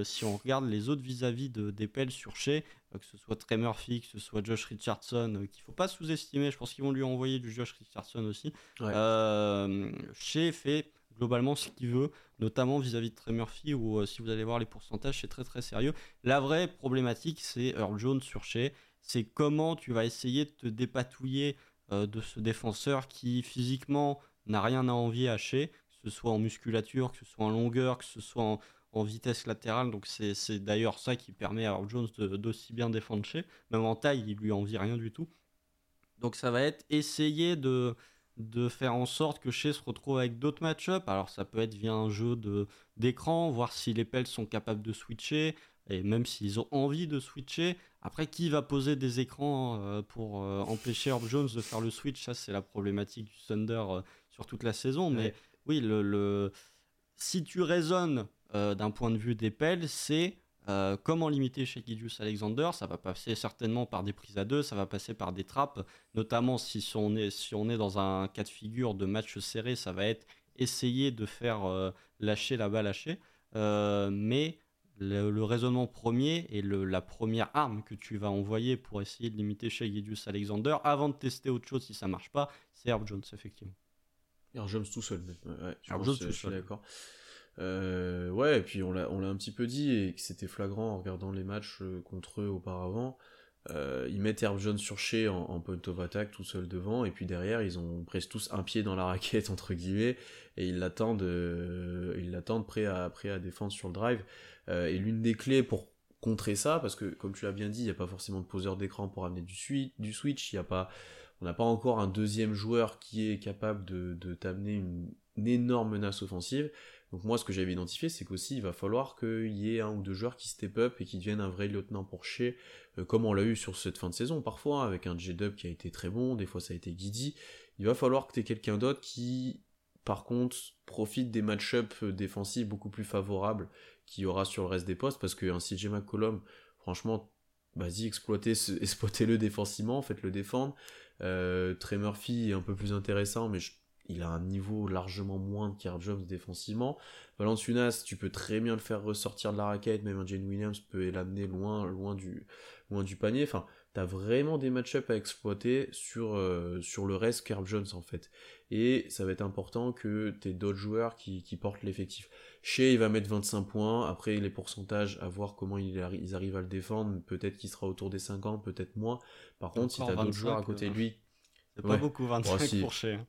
si on regarde les autres vis-à-vis de, des pelles sur Shea, que ce soit Trey Murphy, que ce soit Josh Richardson, qu'il ne faut pas sous-estimer, je pense qu'ils vont lui envoyer du Josh Richardson aussi. Shea fait globalement ce qu'il veut, notamment vis-à-vis de Trey Murphy, où si vous allez voir les pourcentages, c'est très très sérieux. La vraie problématique, c'est Earl Jones sur Shea c'est comment tu vas essayer de te dépatouiller euh, de ce défenseur qui physiquement n'a rien à envier à Shea, que ce soit en musculature, que ce soit en longueur, que ce soit en, vitesse latérale. Donc c'est d'ailleurs ça qui permet à Jones d'aussi bien défendre Shea. Même en taille, il lui envie rien du tout. Donc ça va être essayer de, de faire en sorte que Shea se retrouve avec d'autres match-up. Alors ça peut être via un jeu d'écran, voir si les pelles sont capables de switcher, et même s'ils ont envie de switcher, après qui va poser des écrans euh, pour euh, empêcher Herb Jones de faire le switch, ça c'est la problématique du Thunder euh, sur toute la saison. Mais oui, le, si tu raisonnes d'un point de vue des pelles, c'est comment limiter chez Gidius Alexander Ça va passer certainement par des prises à deux, ça va passer par des trappes, notamment si on est, si on est dans un cas de figure de match serré, ça va être essayer de faire lâcher la balle lâcher. mais le, raisonnement premier et la première arme que tu vas envoyer pour essayer de limiter chez Alexander avant de tester autre chose si ça marche pas, c'est Herb Jones, effectivement. Herb Jones tout seul, ouais, Herb Jones tout seul. d'accord. Euh, ouais, et puis on l'a, un petit peu dit et c'était flagrant en regardant les matchs euh, contre eux auparavant. Euh, ils mettent Herb Jones sur chez en, point of attack tout seul devant, et puis derrière ils ont presque tous un pied dans la raquette entre guillemets, et ils l'attendent, prêt à, prêt à défendre sur le drive. Et l'une des clés pour contrer ça, parce que comme tu l'as bien dit, il n'y a pas forcément de poseur d'écran pour amener du, du switch, il a pas, on n'a pas encore un deuxième joueur qui est capable de, t'amener une, énorme menace offensive. Donc moi, ce que j'avais identifié, c'est qu'aussi, il va falloir qu'il y ait un ou deux joueurs qui step up et qui deviennent un vrai lieutenant pour chez, euh, comme on l'a eu sur cette fin de saison parfois, avec un J-Dub qui a été très bon, des fois ça a été Guidi. Il va falloir que tu aies quelqu'un d'autre qui, par contre, profite des match-ups défensifs beaucoup plus favorables qu'il y aura sur le reste des postes, parce qu'un CJ McCollum, franchement, vas-y, exploitez-le défensivement, faites-le défendre. Euh, Trey Murphy est un peu plus intéressant, mais il a un niveau largement moins que Jones défensivement. Valenciunas, tu peux très bien le faire ressortir de la raquette, même un Jane Williams peut l'amener loin, loin du, loin du panier. Enfin, t'as vraiment des match-ups à exploiter sur, euh, sur le reste qu'Herb Jones en fait. Et ça va être important que t'aies d'autres joueurs qui, qui portent l'effectif. Chez il va mettre 25 points. Après, les pourcentages, à voir comment ils, arrivent à le défendre. Peut-être qu'il sera autour des 50, peut-être moins. Par contre, si tu as d'autres joueurs à côté de lui. C'est pas beaucoup, 25 pour Chez.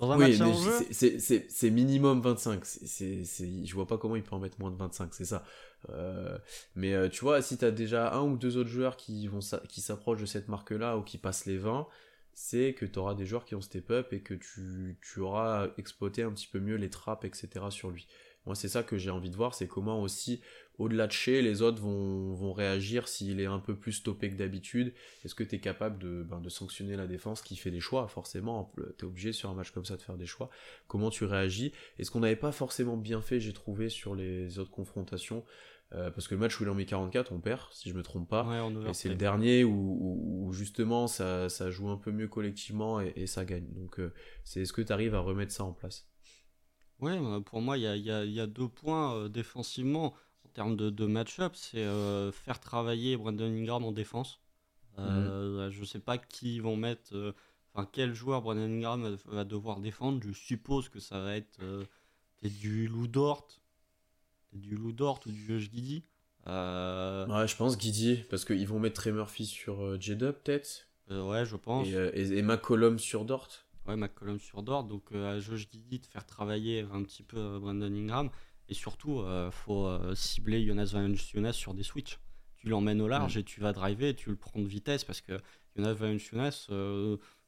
Dans un oui, match c'est minimum 25. C'est, je vois pas comment il peut en mettre moins de 25, c'est ça. Euh, mais euh, tu vois, si tu as déjà un ou deux autres joueurs qui, vont, qui s'approchent de cette marque-là ou qui passent les 20, c'est que tu auras des joueurs qui ont step up et que tu, tu auras exploité un petit peu mieux les trappes, etc. sur lui. Moi, c'est ça que j'ai envie de voir, c'est comment aussi, au-delà de chez, les autres vont, vont réagir s'il est un peu plus stoppé que d'habitude. Est-ce que tu es capable de, ben, de sanctionner la défense qui fait des choix Forcément, tu es obligé sur un match comme ça de faire des choix. Comment tu réagis? Et ce qu'on n'avait pas forcément bien fait, j'ai trouvé, sur les autres confrontations? Euh, parce que le match où il en met 44, on perd, si je me trompe pas. et c'est le dernier où, où, justement ça, ça, joue un peu mieux collectivement et, et ça gagne. Donc euh, c'est est-ce que tu arrives à remettre ça en place? Oui, bah, pour moi, il y a, deux points euh, défensivement en termes de, match-up. C'est euh, faire travailler Brandon Ingram en défense. Euh, mhm. Je ne sais pas qui vont mettre, enfin quel joueur Brandon Ingram va devoir défendre. Je suppose que ça va être du Lou Dort, du Lou Dort ou du Josh Giddy. Ouais, je pense Giddy, parce qu'ils vont mettre Trey Murphy sur J-Dub peut-être. ouais, je pense. Et, et, et McCollum sur Dort. Ouais, McCollum sur Dort. Donc euh, à Josh Giddy de faire travailler un petit peu euh, Brandon Ingram. Et surtout, il euh, faut cibler Jonas Valanciunas sur des switches. Tu l'emmènes au large et tu vas driver et tu le prends de vitesse parce que Jonas Valanciunas,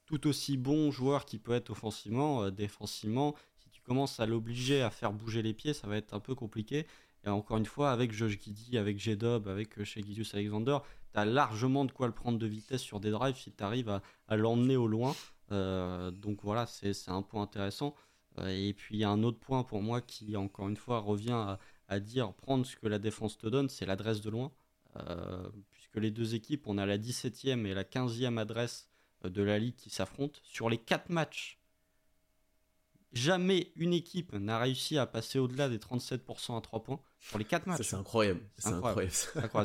tout aussi bon joueur qu'il peut être offensivement, défensivement, si tu commences à l'obliger à faire bouger les pieds, ça va être un peu compliqué. Et encore une fois, avec Josh Giddy, avec J-Dub, avec chez Alexander, tu as largement de quoi le prendre de vitesse sur des drives si tu arrives à, à l'emmener au loin. Euh, donc voilà, c'est un point intéressant. Euh, et puis il y a un autre point pour moi qui, encore une fois, revient à, dire prendre ce que la défense te donne, c'est l'adresse de loin. Euh, puisque les deux équipes, on a la 17e et la 15e adresse de la ligue qui s'affrontent. Sur les 4 matchs jamais une équipe n'a réussi à passer au-delà des 37% à 3 points sur les 4 matchs. C'est incroyable. C'est incroyable.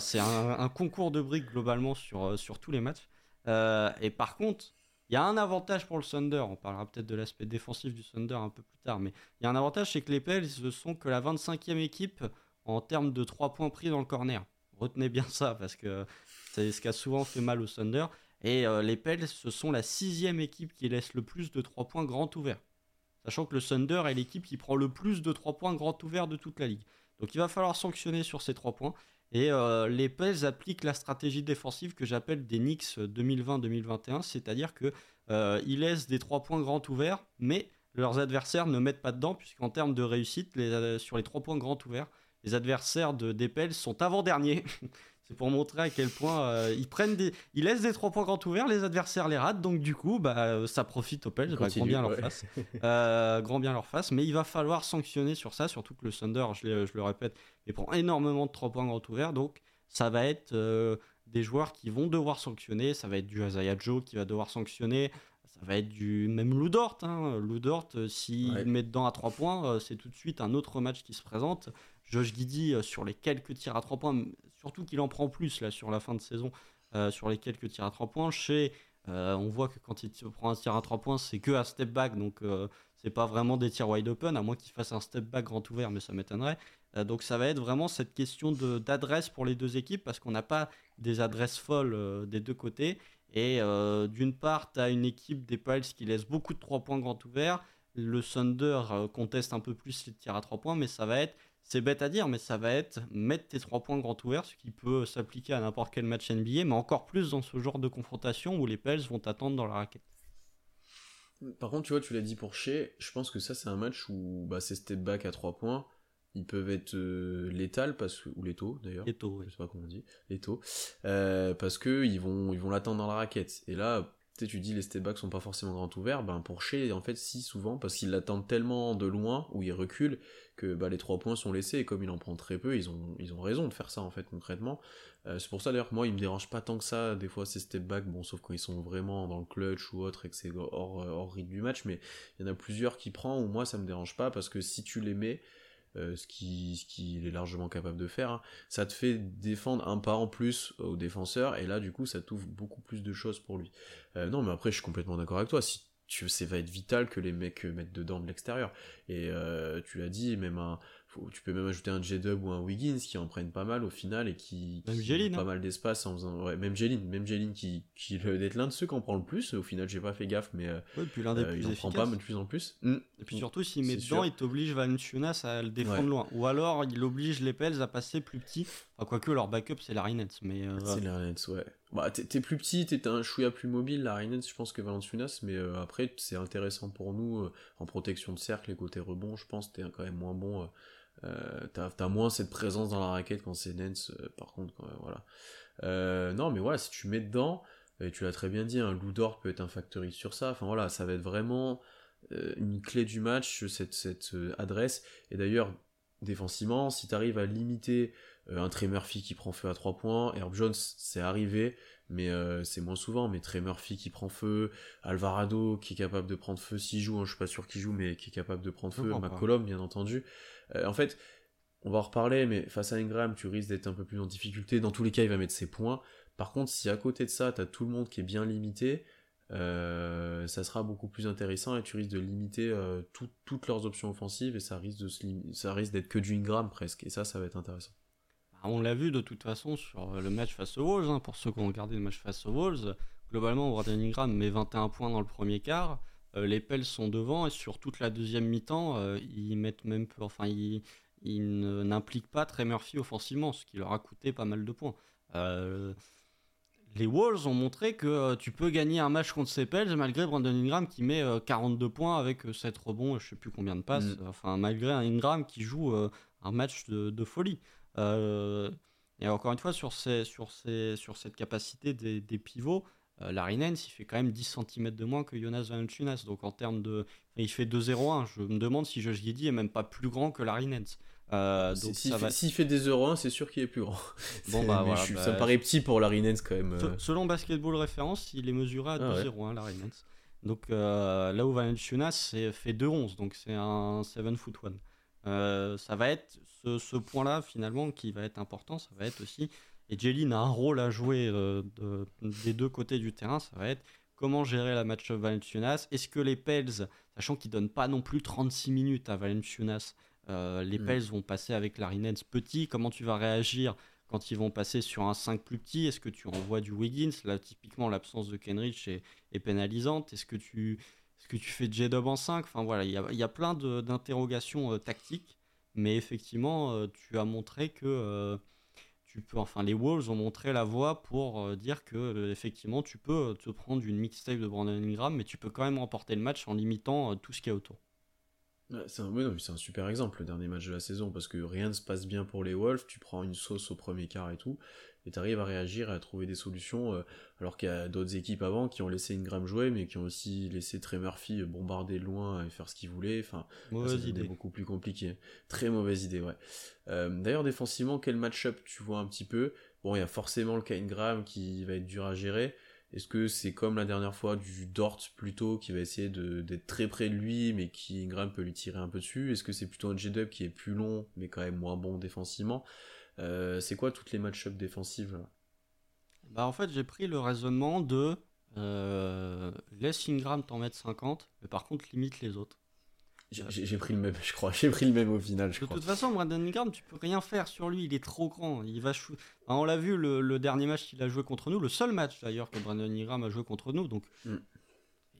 C'est un, concours de briques globalement sur, sur tous les matchs. Euh, et par contre, il y a un avantage pour le Thunder. On parlera peut-être de l'aspect défensif du Thunder un peu plus tard. Mais il y a un avantage, c'est que les Pels ne sont que la 25e équipe en termes de 3 points pris dans le corner. Retenez bien ça parce que c'est ce qui a souvent fait mal au Thunder. Et euh, les Pels, ce sont la sixième équipe qui laisse le plus de 3 points grand ouvert. Sachant que le Thunder est l'équipe qui prend le plus de 3 points grand ouvert de toute la ligue. Donc il va falloir sanctionner sur ces 3 points. Et euh, les Pels appliquent la stratégie défensive que j'appelle des Knicks 2020-2021, c'est-à-dire qu'ils euh, laissent des 3 points grand ouverts, mais leurs adversaires ne mettent pas dedans, puisqu'en termes de réussite, les, sur les 3 points grand ouverts, les adversaires de, des Pels sont avant-derniers. C'est pour montrer à quel point euh, ils prennent des, ils laissent des trois points grands ouverts, les adversaires les ratent, donc du coup, bah, euh, ça profite au Pels, bah, grand bien leur face, euh, grand bien leur face. Mais il va falloir sanctionner sur ça, surtout que le Thunder, je, je le répète, il prend énormément de trois points grands ouverts, donc ça va être des joueurs qui vont devoir sanctionner. Ça va être du Isaiah Joe qui va devoir sanctionner. Ça va être du même Ludort. Hein. Ludort, s'il met dedans à trois points, c'est tout de suite un autre match qui se présente. Josh Giddy sur les quelques tirs à trois points, surtout qu'il en prend plus là sur la fin de saison euh, sur les quelques tirs à 3 points. Chez, euh, on voit que quand il prend un tir à 3 points, c'est que à step back, donc euh, c'est pas vraiment des tirs wide open, à moins qu'il fasse un step back grand ouvert, mais ça m'étonnerait. donc ça va être vraiment cette question d'adresse pour les deux équipes parce qu'on n'a pas des adresses folles des deux côtés. Et d'une part, tu as une équipe des Piles qui laisse beaucoup de 3 points grand ouverts. Le Thunder conteste un peu plus les tirs à 3 points, mais ça va être c'est bête à dire, mais ça va être mettre tes trois points grand ouverts, ce qui peut s'appliquer à n'importe quel match NBA, mais encore plus dans ce genre de confrontation où les Pels vont attendre dans la raquette. Par contre, tu vois, tu l'as dit pour Shea, je pense que ça, c'est un match où bah, c'est step back à trois points. Ils peuvent être euh, létal parce que, ou létaux d'ailleurs. Létaux, oui. Je sais pas comment on dit. Létaux. Euh, parce que ils vont, ils vont l'attendre dans la raquette. Et là, tu dis les step backs sont pas forcément grand ouverts, ben pour Shea, en fait, si souvent, parce qu'ils l'attendent tellement de loin, où il recule, que bah, les trois points sont laissés, et comme il en prend très peu, ils ont, ils raison de faire ça, en fait, concrètement. Euh, c'est pour ça, d'ailleurs, moi, il me dérange pas tant que ça, des fois, ces step backs, bon, sauf quand ils sont vraiment dans le clutch ou autre, et que c'est hors, rythme du match, mais il y en a plusieurs qui prend, ou moi, ça me dérange pas, parce que si tu les mets, euh, ce qu'il ce qui est largement capable de faire, hein, ça te fait défendre un pas en plus au défenseur, et là du coup ça t'ouvre beaucoup plus de choses pour lui. Euh, non mais après je suis complètement d'accord avec toi, si tu, ça va être vital que les mecs mettent dedans de l'extérieur. Et euh, tu l'as dit, même un, tu peux même ajouter un J-Dub ou un Wiggins qui en prennent pas mal au final et qui, qui ont pas hein. mal d'espace en faisant. Ouais, même Jeline, même Jeline qui, qui est l'un de ceux qui en prend le plus. Au final, j'ai pas fait gaffe, mais euh, puis l'un des euh, plus il en prend pas de plus en plus. Et puis surtout, s'il met dedans, il t'oblige Valanciunas à le défendre loin. Ou alors, il oblige les Pels à passer plus petit. Enfin, quoique, leur backup, c'est Larry Nets. Mais, euh, C'est Larry Nets, ouais. Bah, t'es plus petit, t'es un chouïa plus mobile, Nets, je pense que Valanciunas, mais après, c'est intéressant pour nous en protection de cercle et côté rebond, je pense, t'es quand même moins bon euh, t'as moins cette présence dans la raquette quand c'est Nance, euh, par contre, voilà. Euh, non, mais voilà, si tu mets dedans, et tu l'as très bien dit, un loup d'or peut être un factory sur ça, enfin voilà, ça va être vraiment une clé du match, cette, cette adresse, et d'ailleurs, défensivement, si tu arrives à limiter un Trey Murphy qui prend feu à 3 points, Herb Jones, c'est arrivé, mais c'est moins souvent, mais Trey Murphy qui prend feu, Alvarado qui est capable de prendre feu s'il joue, hein, je suis pas sûr qu'il joue, mais qui est capable de prendre feu, McCollum bien entendu, euh, en fait, on va en reparler, mais face à Ingram, tu risques d'être un peu plus en difficulté. Dans tous les cas, il va mettre ses points. Par contre, si à côté de ça, tu as tout le monde qui est bien limité, euh, ça sera beaucoup plus intéressant et tu risques de limiter euh, toutes leurs options offensives et ça risque, de ça risque d'être que du Ingram presque. Et ça, ça va être intéressant. Bah, on l'a vu de toute façon sur le match face aux Wolves, hein, pour ceux qui ont regardé le match face aux Wolves. Globalement, Brandon Ingram met 21 points dans le premier quart. Euh, les Pels sont devant et sur toute la deuxième mi-temps, euh, ils mettent même peu, enfin ils, n'impliquent pas Trey Murphy offensivement, ce qui leur a coûté pas mal de points. Euh, les Wolves ont montré que tu peux gagner un match contre ces Pels malgré Brandon Ingram qui met 42 points avec 7 rebonds et je sais plus combien de passes. Mm. Enfin, malgré un Ingram qui joue un match de, folie. et encore une fois, sur, ces, sur, ces, sur cette capacité des, des pivots, Larry Nance, il fait quand même 10 cm de moins que Jonas Valanciunas. Donc en termes de. Il fait 2-0-1. Je me demande si Josh Giddy est même pas plus grand que Larry Nance. Euh, donc s'il fait, des 0-1, c'est sûr qu'il est plus grand. Bon bah voilà, ça me paraît petit pour Larry Nance quand même. Euh. Selon Basketball Référence, il est mesuré à 2-0-1 ah Larry Nance. Donc là où Valenciunas fait 2-11, donc c'est un 7 foot 1. ça va être ce, ce point-là finalement qui va être important, ça va être aussi et Jelin a un rôle à jouer des deux côtés du terrain. Ça va être comment gérer la match Valenciunas. Est-ce que les Pels, sachant qu'ils donnent pas non plus 36 minutes à Valenciunas, euh, les mm. Pels vont passer avec Larinens petit, comment tu vas réagir quand ils vont passer sur un 5 plus petit? Est-ce que tu envoies du Wiggins? Là, typiquement, l'absence de Kenrich est, pénalisante. Est-ce que tu, est que tu fais J-Dub en 5 Enfin voilà, il y a, plein d'interrogations euh, tactiques, mais effectivement, euh, tu as montré que enfin, les Wolves ont montré la voie pour euh, dire que euh, effectivement, tu peux euh, te prendre une mixtape de Brandon Ingram, mais tu peux quand même remporter le match en limitant tout ce qu'il y a autour. c'est un, un, super exemple, le dernier match de la saison, parce que rien ne se passe bien pour les Wolves, tu prends une sauce au premier quart et tout, et tu arrives à réagir et à trouver des solutions, euh, alors qu'il y a d'autres équipes avant qui ont laissé Ingram jouer, mais qui ont aussi laissé Trey Murphy bombarder loin et faire ce qu'il voulait. Enfin, c'est beaucoup plus compliqué. Très mauvaise idée, ouais. Euh, d'ailleurs, défensivement, quel match-up tu vois un petit peu? Bon, il y a forcément le cas Ingram qui va être dur à gérer. Est-ce que c'est comme la dernière fois du Dort plutôt qui va essayer d'être très près de lui mais qui Ingram peut lui tirer un peu dessus? Est-ce que c'est plutôt un J-Dub qui est plus long mais quand même moins bon défensivement? Euh, c'est quoi toutes les match-up défensives bah En fait, j'ai pris le raisonnement de euh, laisse Ingram t'en mettre 50, mais par contre, limite les autres. J'ai pris le même, je crois. J'ai pris le même au final, je de toute façon, Brandon Ingram, tu peux rien faire sur lui. Il est trop grand. Il va on l'a vu le, dernier match qu'il a joué contre nous, le seul match d'ailleurs que Brandon Ingram a joué contre nous. Donc, mm.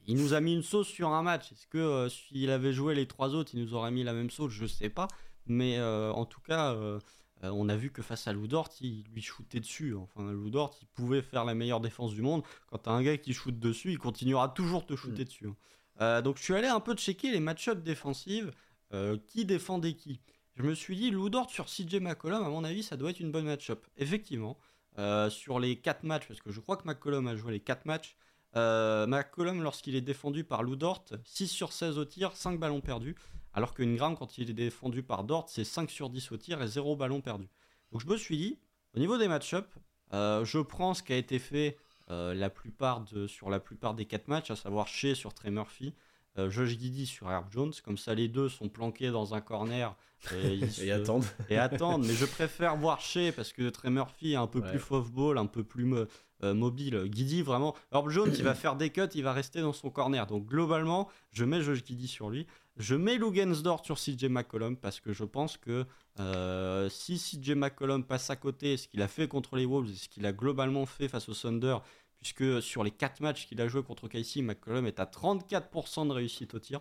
il nous a mis une sauce sur un match. Est-ce que euh, s'il avait joué les trois autres, il nous aurait mis la même sauce? Je sais pas. Mais en tout cas, euh, on a vu que face à Loudort, il lui shootait dessus. Enfin, Loudort, il pouvait faire la meilleure défense du monde. Quand tu as un gars qui shoot dessus, il continuera toujours te shooter mm. dessus. Hein. Euh, donc je suis allé un peu checker les match-ups défensives. Euh, qui défendait qui Je me suis dit, Loudort sur CJ McCollum, à mon avis, ça doit être une bonne match-up. Effectivement, sur les 4 matchs, parce que je crois que McCollum a joué les 4 matchs, McCollum, lorsqu'il est défendu par Loudort, 6 sur 16 au tir, 5 ballons perdus. Alors que Ingram, quand il est défendu par Dort, c'est 5 sur 10 au tir et 0 ballon perdu. Donc je me suis dit, au niveau des match-ups, euh, je prends ce qui a été fait euh, sur la plupart des 4 matchs, à savoir Shea sur Trey Murphy, Josh Giddy sur Herb Jones. Comme ça, les deux sont planqués dans un corner et, attendent. Et attendent. Mais je préfère voir Shea parce que Trey Murphy est un peu plus off-ball, un peu plus mobile. Giddy, vraiment. Herb Jones, il va faire des cuts, il va rester dans son corner. Donc globalement, je mets Josh Giddy sur lui. Je mets Lugensdorf sur CJ McCollum parce que je pense que euh, si CJ McCollum passe à côté, ce qu'il a fait contre les Wolves et ce qu'il a globalement fait face au Thunder, puisque sur les 4 matchs qu'il a joué contre Casey, McCollum est à 34% de réussite au tir.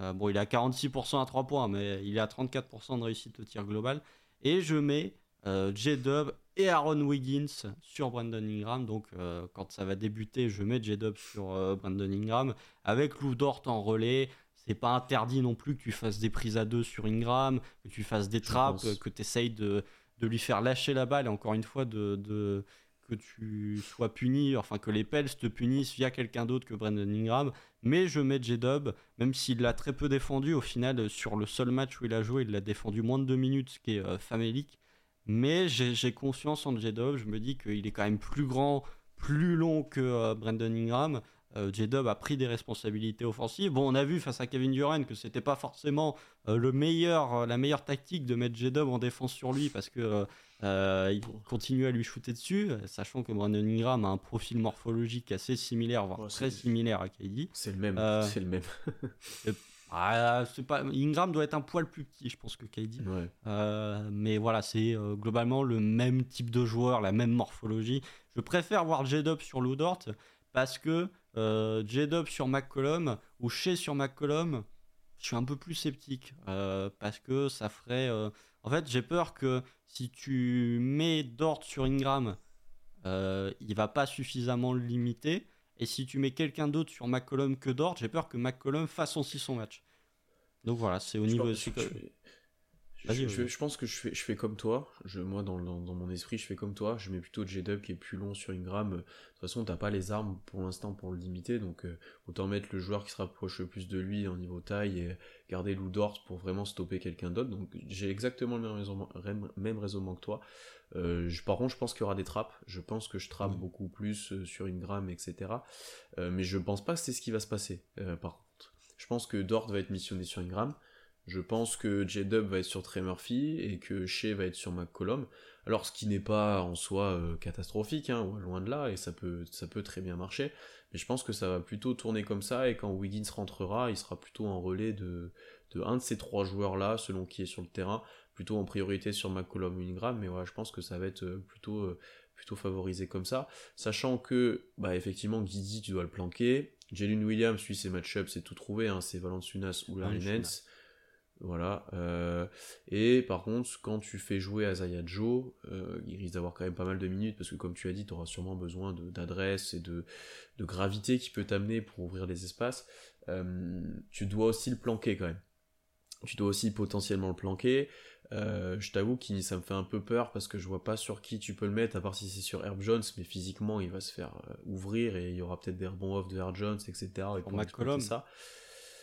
Euh, bon, il est à 46% à 3 points, mais il est à 34% de réussite au tir global. Et je mets euh, J-Dub et Aaron Wiggins sur Brandon Ingram. Donc, quand ça va débuter, je mets J-Dub sur Brandon Ingram avec Lou Dort en relais c'est pas interdit non plus que tu fasses des prises à deux sur Ingram, que tu fasses des trappes, que tu essayes de, lui faire lâcher la balle et encore une fois de, que tu sois puni, enfin que les Pels te punissent via quelqu'un d'autre que Brandon Ingram. Mais je mets J-Dub, même s'il l'a très peu défendu, au final, sur le seul match où il a joué, il l'a défendu moins de deux minutes, ce qui est euh, famélique. Mais j'ai confiance en J-Dub, je me dis qu'il est quand même plus grand, plus long que euh, Brandon Ingram. Euh, J-Dub a pris des responsabilités offensives. Bon, on a vu face à Kevin Durant que c'était pas forcément euh, le meilleur, euh, la meilleure tactique de mettre J-Dub en défense sur lui parce que il continue à lui shooter dessus, sachant que Brandon Ingram a un profil morphologique assez similaire, voire très similaire à KD. C'est le même. c'est le même. Ah, pas... Ingram doit être un poil plus petit, je pense, que KD. mais voilà, c'est globalement le même type de joueur, la même morphologie. Je préfère voir J-Dub sur Ludort parce que euh, J-Dub sur McCollum ou chez sur McCollum, je suis un peu plus sceptique euh, parce que ça ferait. Euh, en fait, j'ai peur que si tu mets Dort sur Ingram, il va pas suffisamment le limiter. Et si tu mets quelqu'un d'autre sur McCollum que Dort, j'ai peur que McCollum fasse aussi son match. Donc voilà, c'est au niveau. je je, pense que je fais, je fais comme toi. Je, moi, dans, dans, mon esprit, je fais comme toi. Je mets plutôt J-Dub qui est plus long sur Ingram. De toute façon, t'as pas les armes pour l'instant pour le limiter. Donc, euh, autant mettre le joueur qui se rapproche le plus de lui en niveau taille et garder Lou Dort pour vraiment stopper quelqu'un d'autre. Donc, j'ai exactement le même raisonnement, même raisonnement que toi. Euh, je, par contre, je pense qu'il y aura des trappes. Je pense que je trappe beaucoup plus euh, sur Ingram, etc. mais je pense pas que c'est ce qui va se passer. par contre, je pense que Dort va être missionné sur Ingram. Je pense que J-Dub va être sur Trey Murphy et que Shea va être sur McCollum. Alors, ce qui n'est pas en soi euh, catastrophique, hein, loin de là, et ça peut, ça peut très bien marcher. Mais je pense que ça va plutôt tourner comme ça, et quand Wiggins rentrera, il sera plutôt en relais de, de un de ces trois joueurs-là, selon qui est sur le terrain, plutôt en priorité sur McCollum ou Ingram. Mais voilà, je pense que ça va être euh, plutôt, euh, plutôt favorisé comme ça. Sachant que, bah, effectivement, Giddy, tu dois le planquer. Jalen Williams, lui, ses match-ups, c'est tout trouvé, hein, c'est Valanciunas ou Larry Nance. Voilà. Euh, et par contre, quand tu fais jouer Azaya Joe, euh, il risque d'avoir quand même pas mal de minutes, parce que comme tu as dit, tu auras sûrement besoin d'adresse et de, de, gravité qui peut t'amener pour ouvrir les espaces. Euh, tu dois aussi le planquer quand même. Tu dois aussi potentiellement le planquer. je t'avoue que ça me fait un peu peur parce que je vois pas sur qui tu peux le mettre, à part si c'est sur Herb Jones, mais physiquement il va se faire ouvrir et il y aura peut-être des rebonds off de Herb Jones, etc. Et pour ça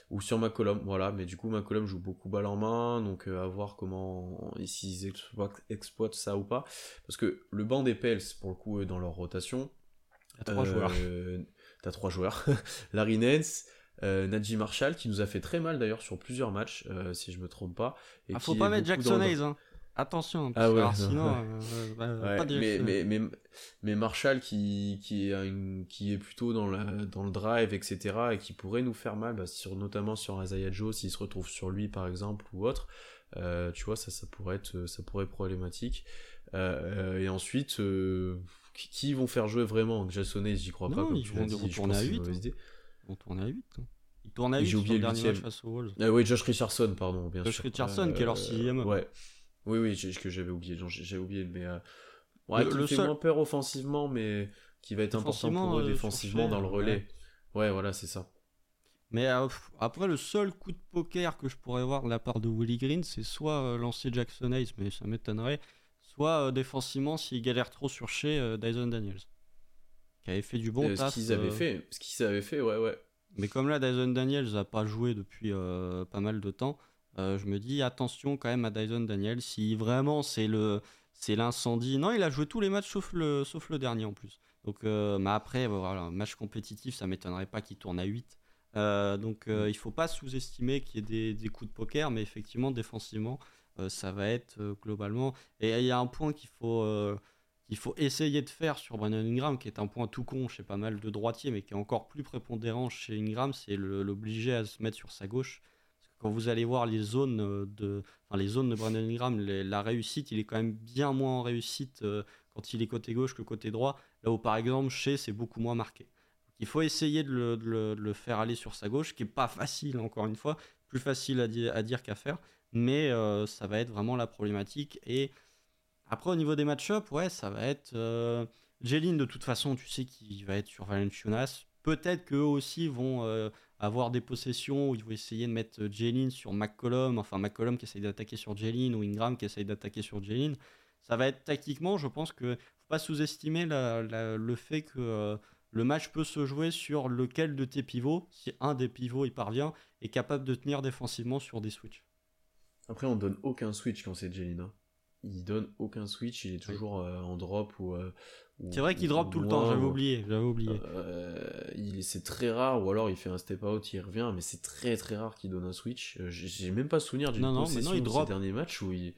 ou sur McCollum, voilà, mais du coup McCollum joue beaucoup balle en main, donc euh, à voir comment, s'ils exploitent, ça ou pas, parce que le banc des Pels, pour le coup, dans leur rotation, t'as trois joueurs. Euh, t'as trois joueurs, Larry Nance, euh, Najee Marshall, qui nous a fait très mal d'ailleurs sur plusieurs matchs, si je me trompe pas. Et ah, faut pas mettre Jackson Hayes, hein. Attention, ah ouais, sinon, euh, pas mais, mais, mais, mais, Marshall qui, qui, est qui est plutôt dans, la, dans le drive, etc., et qui pourrait nous faire mal, bah, sur, notamment sur Isaiah Joe, s'il se retrouve sur lui par exemple, ou autre, euh, tu vois, ça, ça, pourrait être, ça pourrait être problématique. Euh, et ensuite, qui vont faire jouer vraiment? Jason Hayes, j'y crois pas. ils vont tourner à 8. Ils vont tourner à 8. Ils tournent à 8 sur le dernier match face aux Wolves. Ah oui, Josh Richardson, pardon, bien Josh Richardson, qui est leur sixième. Ouais. Oui, oui, que j'avais oublié. J'avais oublié, mais euh, ouais, le, fait moins peur offensivement, mais qui va être important pour eux euh, défensivement dans le relais. Ouais, voilà, c'est ça. Mais euh, après, le seul coup de poker que je pourrais voir de la part de Willie Green, c'est soit lancer Jackson Hayes, mais ça m'étonnerait, soit défensivement s'il galère trop sur chez Dyson Daniels, qui avait fait du bon taf. Ce qu'ils avaient fait, ce qu'ils avaient fait, ouais, ouais. Mais comme là, Dyson Daniels n'a pas joué depuis pas mal de temps, euh, je me dis attention quand même à Dyson Daniel si vraiment c'est le c'est l'incendie. Non, il a joué tous les matchs sauf le sauf le dernier en plus. Donc euh, mais après voilà, match compétitif, ça m'étonnerait pas qu'il tourne à 8. Euh, donc euh, il faut pas sous-estimer qu'il y ait des, des, coups de poker, mais effectivement défensivement ça va être globalement. Et il y a un point qu'il faut qu'il faut essayer de faire sur Brandon Ingram, qui est un point tout con chez pas mal de droitiers, mais qui est encore plus prépondérant chez Ingram, c'est l'obliger à se mettre sur sa gauche quand vous allez voir les zones euh, de, enfin, les zones de Brandon Ingram, la réussite, il est quand même bien moins en réussite euh, quand il est côté gauche que côté droit. Là où par exemple chez c'est beaucoup moins marqué. il faut essayer de le, faire aller sur sa gauche, qui est pas facile encore une fois, plus facile à, dire qu'à faire, mais euh, ça va être vraiment la problématique. Et après au niveau des match-up, ouais, ça va être euh, de toute façon, tu sais qu'il va être sur Valenciunas. Peut-être qu'eux aussi vont avoir des possessions où il faut essayer de mettre euh, Jalen sur McCollum, enfin McCollum qui essaye d'attaquer sur Jalen ou Ingram qui essaye d'attaquer sur Jalen. Ça va être tactiquement, je pense que faut pas sous-estimer le fait que euh, le match peut se jouer sur lequel de tes pivots, si un des pivots y parvient, est capable de tenir défensivement sur des switches. Après, on donne aucun switch quand c'est Jalen. Hein. Il donne aucun switch, il est toujours euh, en drop ou, c'est vrai qu'il drop tout le temps, j'avais oublié, j'avais oublié. Euh, c'est très rare, ou alors il fait un step out, il revient, mais c'est très très rare qu'il donne un switch. Euh, j'ai même pas souvenir d'une possession non, il drop. de ces derniers matchs où il,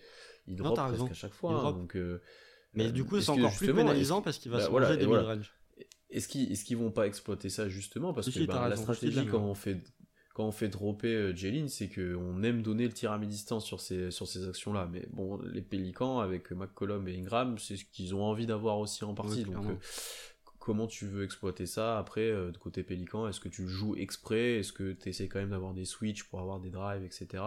il drop presque à chaque fois. Hein, donc, euh, mais du coup, c'est encore plus pénalisant parce qu'il va bah, se voilà, des voilà. Est-ce qu'ils vont pas exploiter ça justement Parce que bah, la stratégie, quand on fait quand on fait dropper euh, Jalen, c'est qu'on aime donner le tir à mi-distance sur ces, sur ces actions-là. Mais bon, les Pélicans, avec McCollum et Ingram, c'est ce qu'ils ont envie d'avoir aussi en partie. donc, euh, comment tu veux exploiter ça? Après, euh, de côté Pélican Est-ce que tu joues exprès? Est-ce que tu essaies quand même d'avoir des switches pour avoir des drives, etc.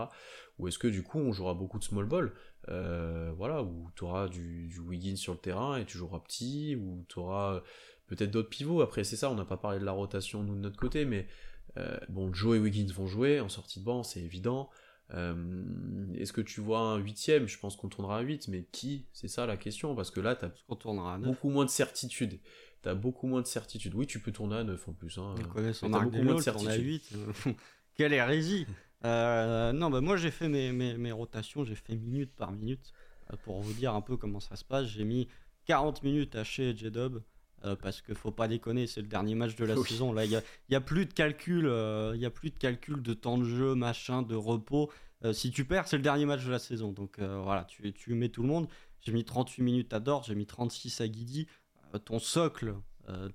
Ou est-ce que du coup, on jouera beaucoup de small ball? Voilà, où tu auras du, du Wiggins sur le terrain et tu joueras petit, ou tu auras peut-être d'autres pivots. Après, c'est ça, on n'a pas parlé de la rotation, nous, de notre côté, mais. Euh, bon, Joe et Wiggins vont jouer en sortie de banc, c'est évident. Est-ce que tu vois un huitième? Je pense qu'on tournera à 8, mais qui? C'est ça la question, parce que là, tu as tournera beaucoup moins de certitude. Tu as beaucoup moins de certitude. Oui, tu peux tourner à 9 en plus. Hein. On son beaucoup moins de certitude. à 8. Quelle hérésie euh, Non, bah moi j'ai fait mes, mes, mes rotations, j'ai fait minute par minute. Euh, pour vous dire un peu comment ça se passe, j'ai mis 40 minutes à chez J-Dub. Euh, parce qu'il faut pas déconner, c'est le dernier match de la saison. Là, il n'y a, a, plus de calcul, il y a plus de calcul de temps de jeu, machin, de repos. si tu perds, c'est le dernier match de la saison. Donc voilà, tu, tu mets tout le monde. J'ai mis 38 minutes à Dort, j'ai mis 36 à Guidi. ton socle,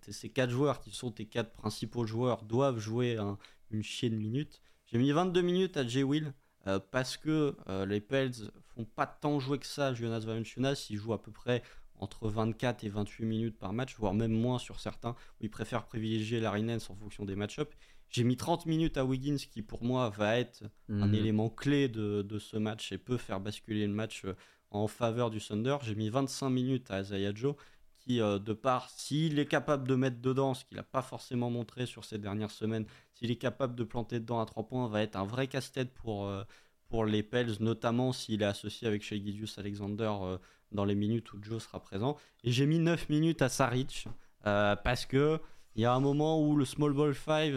ces quatre joueurs qui sont tes quatre principaux joueurs doivent jouer une chienne minute. J'ai mis 22 minutes à Jay Will euh, parce que euh, les Pels font pas tant jouer que ça Jonas Valanciunas. Il joue à peu près entre 24 et 28 minutes par match, voire même moins sur certains, où il préfère privilégier Larry Nance en fonction des match-ups. J'ai mis 30 minutes à Wiggins, qui pour moi va être un mhm. élément clé de, de, ce match et peut faire basculer le match euh, en faveur du Thunder. J'ai mis 25 minutes à Isaiah Joe, qui, de part, s'il est capable de mettre dedans, ce qu'il n'a pas forcément montré sur ces dernières semaines, s'il est capable de planter dedans à 3 points, va être un vrai casse-tête pour, euh, pour les Pels, notamment s'il est associé avec Shea Alexander euh, dans les minutes où Joe sera présent. Et j'ai mis 9 minutes à Saric euh, parce que il y a un moment où le small ball 5,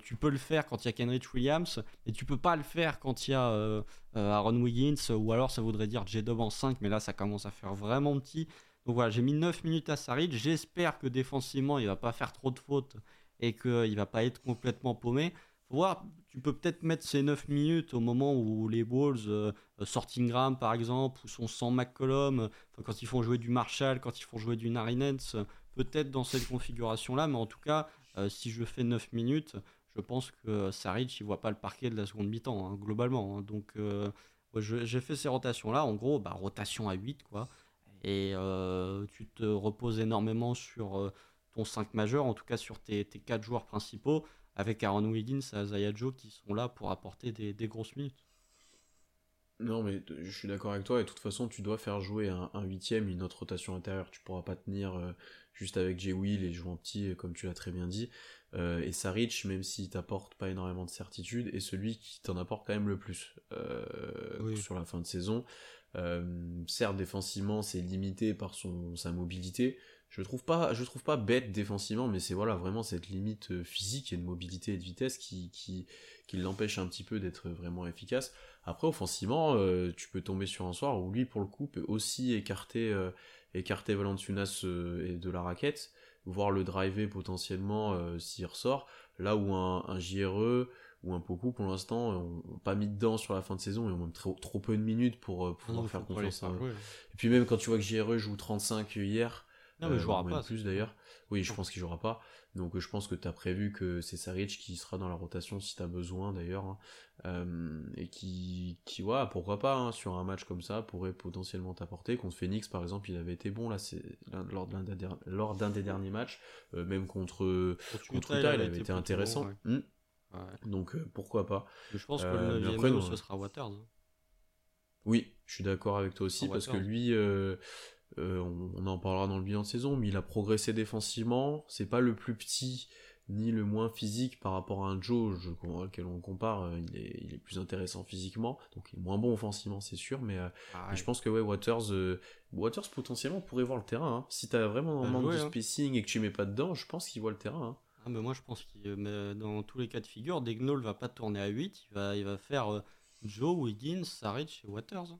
tu peux le faire quand il y a Kenrich Williams, et tu peux pas le faire quand il y a Aaron Wiggins, ou alors ça voudrait dire J-Dub en 5, mais là ça commence à faire vraiment petit. Donc voilà, j'ai mis 9 minutes à Saric. J'espère que défensivement, il va pas faire trop de fautes et qu'il va pas être complètement paumé. Voir, tu peux peut-être mettre ces 9 minutes au moment où les Bulls euh, sortent Ingram par exemple, ou sont sans McCollum, quand ils font jouer du Marshall, quand ils font jouer du Narinens, peut-être dans cette configuration-là, mais en tout cas, euh, si je fais 9 minutes, je pense que Saric il voit pas le parquet de la seconde mi-temps, hein, globalement. Hein. donc euh, j'ai fait ces rotations-là, en gros, bah, rotation à 8, quoi. Et tu te reposes énormément sur ton 5 majeur, en tout cas sur tes, tes 4 joueurs principaux, avec Aaron Wiggins et Isaiah Joe qui sont là pour apporter des, grosses minutes. Non, mais je suis d'accord avec toi, et de toute façon, tu dois faire jouer un, huitième, une autre rotation intérieure. Tu pourras pas tenir euh, juste avec Jay Will et jouer en petit, euh, comme tu l'as très bien dit. Euh, et Saric, même s'il t'apporte pas énormément de certitude, est celui qui t'en apporte quand même le plus sur la fin de saison. certes, défensivement, c'est limité par son, sa mobilité, je trouve pas je trouve pas bête défensivement mais c'est voilà vraiment cette limite euh, physique et de mobilité et de vitesse qui qui, qui l'empêche un petit peu d'être vraiment efficace. Après offensivement euh, tu peux tomber sur un soir où lui pour le coup peut aussi écarter euh, écarter Valanciunas et de la raquette voir le driver potentiellement s'il ressort. Là où un, un JRE ou un Poku pour l'instant ont pas mis dedans sur la fin de saison et ont même trop, trop peu de minutes pour pouvoir faire confiance et puis même quand tu vois que JRE joue 35 hier non, mais il euh, jouera pas. Plus d'ailleurs. Oui, je pense qu'il jouera pas. Donc je pense que tu as prévu que c'est Saric qui sera dans la rotation si tu as besoin d'ailleurs. Hein. Euh, et qui, qui ouais, pourquoi pas, hein, sur un match comme ça, pourrait potentiellement t'apporter. Contre Phoenix par exemple, il avait été bon là, lors d'un des derniers matchs. Euh, même contre, contre, Utah, il, avait été, intéressant. Hmm. Donc pourquoi pas. je pense que le 9 ce sera Waters. Hein. Oui, je suis d'accord avec toi aussi, parce que lui, euh, on, en parlera dans le bilan de saison, mais il a progressé défensivement. C'est pas le plus petit ni le moins physique par rapport à un Joe auquel on compare. Euh, il est, il est plus intéressant physiquement, donc il est moins bon offensivement, c'est sûr. Mais, euh, ah je pense que ouais, Waters, Waters potentiellement pourrait voir le terrain. Hein. Si t'as vraiment un manque de hein. spacing et que tu mets pas dedans, je pense qu'il voit le terrain. Hein. Ah, mais moi je pense que dans tous les cas de figure, Degnol va pas tourner à 8, il va, il va faire Joe, Wiggins, Saric et Waters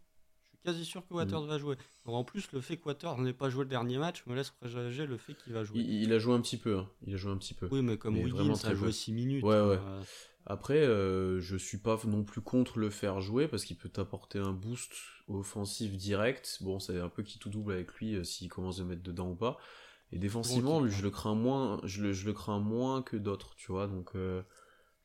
quasi sûr que Waters mm. va jouer. en plus, le fait que Waters n'ait pas joué le dernier match me laisse présager le fait qu'il va jouer. Il, a joué un petit peu. Hein. Il a joué un petit peu. Oui, mais comme Wiggins a joué 6 minutes. Ouais, ouais. Euh, Après, euh, je suis pas non plus contre le faire jouer parce qu'il peut t'apporter un boost offensif direct. Bon, c'est un peu qui tout double avec lui euh, s'il commence à mettre dedans ou pas. Et défensivement, je le crains moins, je le, je le crains moins que d'autres, tu vois. Donc,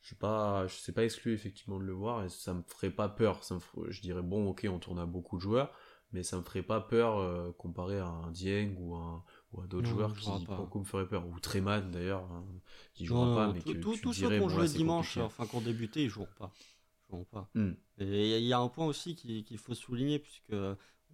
je sais pas, je sais pas exclu effectivement de le voir et ça me ferait pas peur. Ça me je dirais bon, ok, on tourne à beaucoup de joueurs, mais ça me ferait pas peur euh, comparé à un Dieng ou, un, ou à d'autres joueurs qui beaucoup me feraient peur. Ou Treman d'ailleurs, hein, qui jouera pas, mais que tout, tous ceux qui ont joué dimanche, enfin qui ont débuté, ils joueront pas. Ils joueront pas. Hmm. Et il y a un point aussi qu'il faut souligner puisque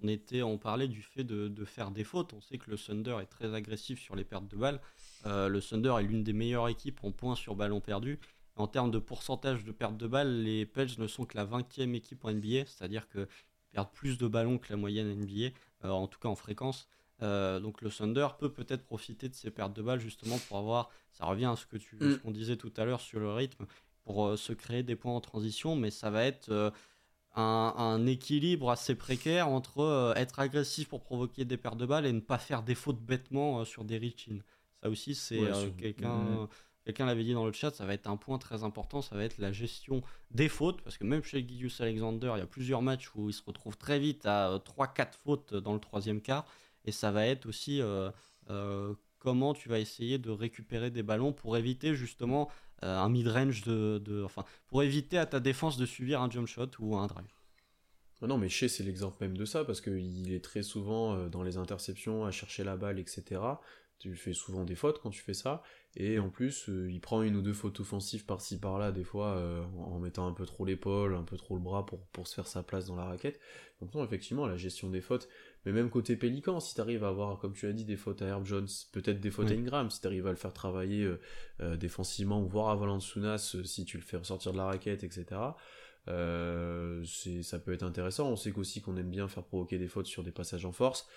on était, on parlait du fait de, de, faire des fautes. On sait que le Thunder est très agressif sur les pertes de balles. Euh, le Thunder est l'une des meilleures équipes en points sur ballon perdu. En termes de pourcentage de perte de balles, les Pels ne sont que la 20e équipe en NBA, c'est-à-dire qu'ils perdent plus de ballons que la moyenne NBA, en tout cas en fréquence. donc le Thunder peut peut-être profiter de ces pertes de balles justement pour avoir, ça revient à ce que tu, mm. qu'on disait tout à l'heure sur le rythme, pour se créer des points en transition, mais ça va être un, équilibre assez précaire entre euh, être agressif pour provoquer des pertes de balles et ne pas faire des fautes bêtement euh, sur des reach Ça aussi, c'est euh, quelqu'un. Quelqu'un l'avait dit dans le chat, ça va être un point très important, ça va être la gestion des fautes, parce que même chez Gideus Alexander, il y a plusieurs matchs où il se retrouve très vite à 3-4 fautes dans le troisième quart, et ça va être aussi comment tu vas essayer de récupérer des ballons pour éviter justement euh, un mid-range de, Enfin, pour éviter à ta défense de subir un jump shot ou un drive. Ah non, mais Shea, c'est l'exemple même de ça, parce qu'il est très souvent euh, dans les interceptions à chercher la balle, etc. Tu fais souvent des fautes quand tu fais ça, et en plus, euh, il prend une ou deux fautes offensives par-ci par-là, des fois en mettant un peu trop l'épaule, un peu trop le bras pour, pour se faire sa place dans la raquette. Donc, non, effectivement, la gestion des fautes, mais même côté Pélican, si tu arrives à avoir, comme tu as dit, des fautes à Herb Jones, peut-être des fautes à Ingram, si tu arrives à le faire travailler euh, euh, défensivement, ou voir à Valanciunas, euh, si tu le fais ressortir de la raquette, etc., ça peut être intéressant. On sait qu'aussi qu'on aime bien faire provoquer des fautes sur des passages en force.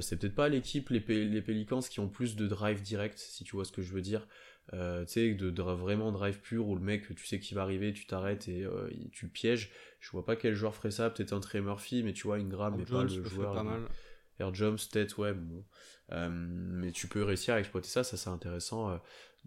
C'est peut-être pas l'équipe, les, les Pelicans, qui ont plus de drive direct, si tu vois ce que je veux dire. tu sais, de, vraiment drive pur où le mec, tu sais qu'il va arriver, tu t'arrêtes et tu pièges. Je vois pas quel joueur ferait ça, peut-être un Trey Murphy, mais tu vois, Ingram n'est pas le joueur. Pas mal. Air Jumps, peut-être, ouais, bon. Euh, mais tu peux réussir à exploiter ça, ça c'est intéressant euh,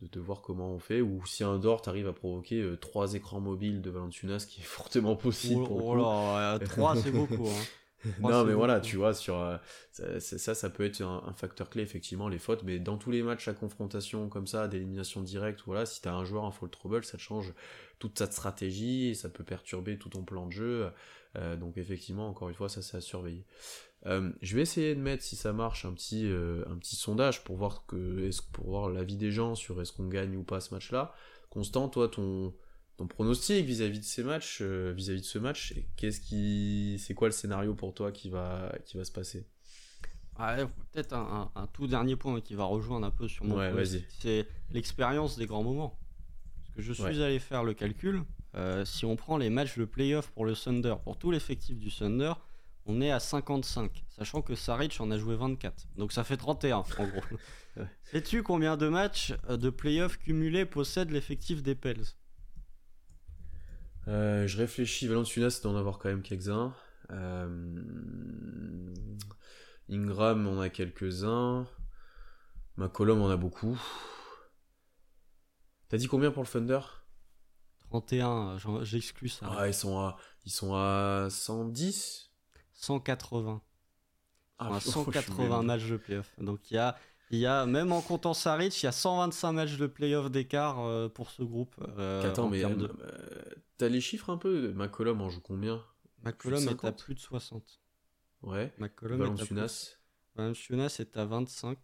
de, te voir comment on fait. Ou si un Dort arrive à provoquer euh, trois écrans mobiles de Valentunas, ce qui est fortement possible. Oh, pour oh trois c'est beaucoup. Hein. non mais voilà, tu vois, sur ça, ça, peut être un, facteur clé effectivement les fautes, mais dans tous les matchs à confrontation comme ça, d'élimination directe, voilà, si t'as un joueur en fall trouble, ça te change toute ta stratégie, et ça peut perturber tout ton plan de jeu. Euh, donc effectivement, encore une fois, ça c'est à surveiller. Euh, je vais essayer de mettre, si ça marche, un petit, euh, un petit sondage pour voir, que, pour voir l'avis des gens sur est-ce qu'on gagne ou pas ce match-là. Constant, toi, ton, ton pronostic vis-à-vis de ces matchs, vis-à-vis de ce match, qu'est-ce qui, c'est quoi le scénario pour toi qui va, qui va se passer? Peut-être un, tout dernier point qui va rejoindre un peu sur mon ouais, c'est l'expérience des grands moments je suis allé faire le calcul. Euh, si on prend les matchs de playoff pour le Thunder, pour tout l'effectif du Thunder, on est à 55, sachant que Saric en a joué 24. Donc ça fait 31 en gros. Sais-tu combien de matchs euh, de playoff cumulés possède l'effectif des Pels? Euh, Je réfléchis, Valanciunas doit en avoir quand même quelques-uns. Ingram on a quelques-uns. McCollum en a beaucoup. T'as dit combien pour le Thunder? 31, j'exclus ça. Ah, ils sont à, ils sont à 110 180. Ah, 180 matchs de playoff. Donc il y a, il y a, même en comptant Saric, il y a 125 matchs de playoff d'écart euh, pour ce groupe. Euh, Attends, mais euh, t'as les chiffres un peu McCollum en joue combien McCollum est à plus de 60. Ouais. McCollum est est à 25.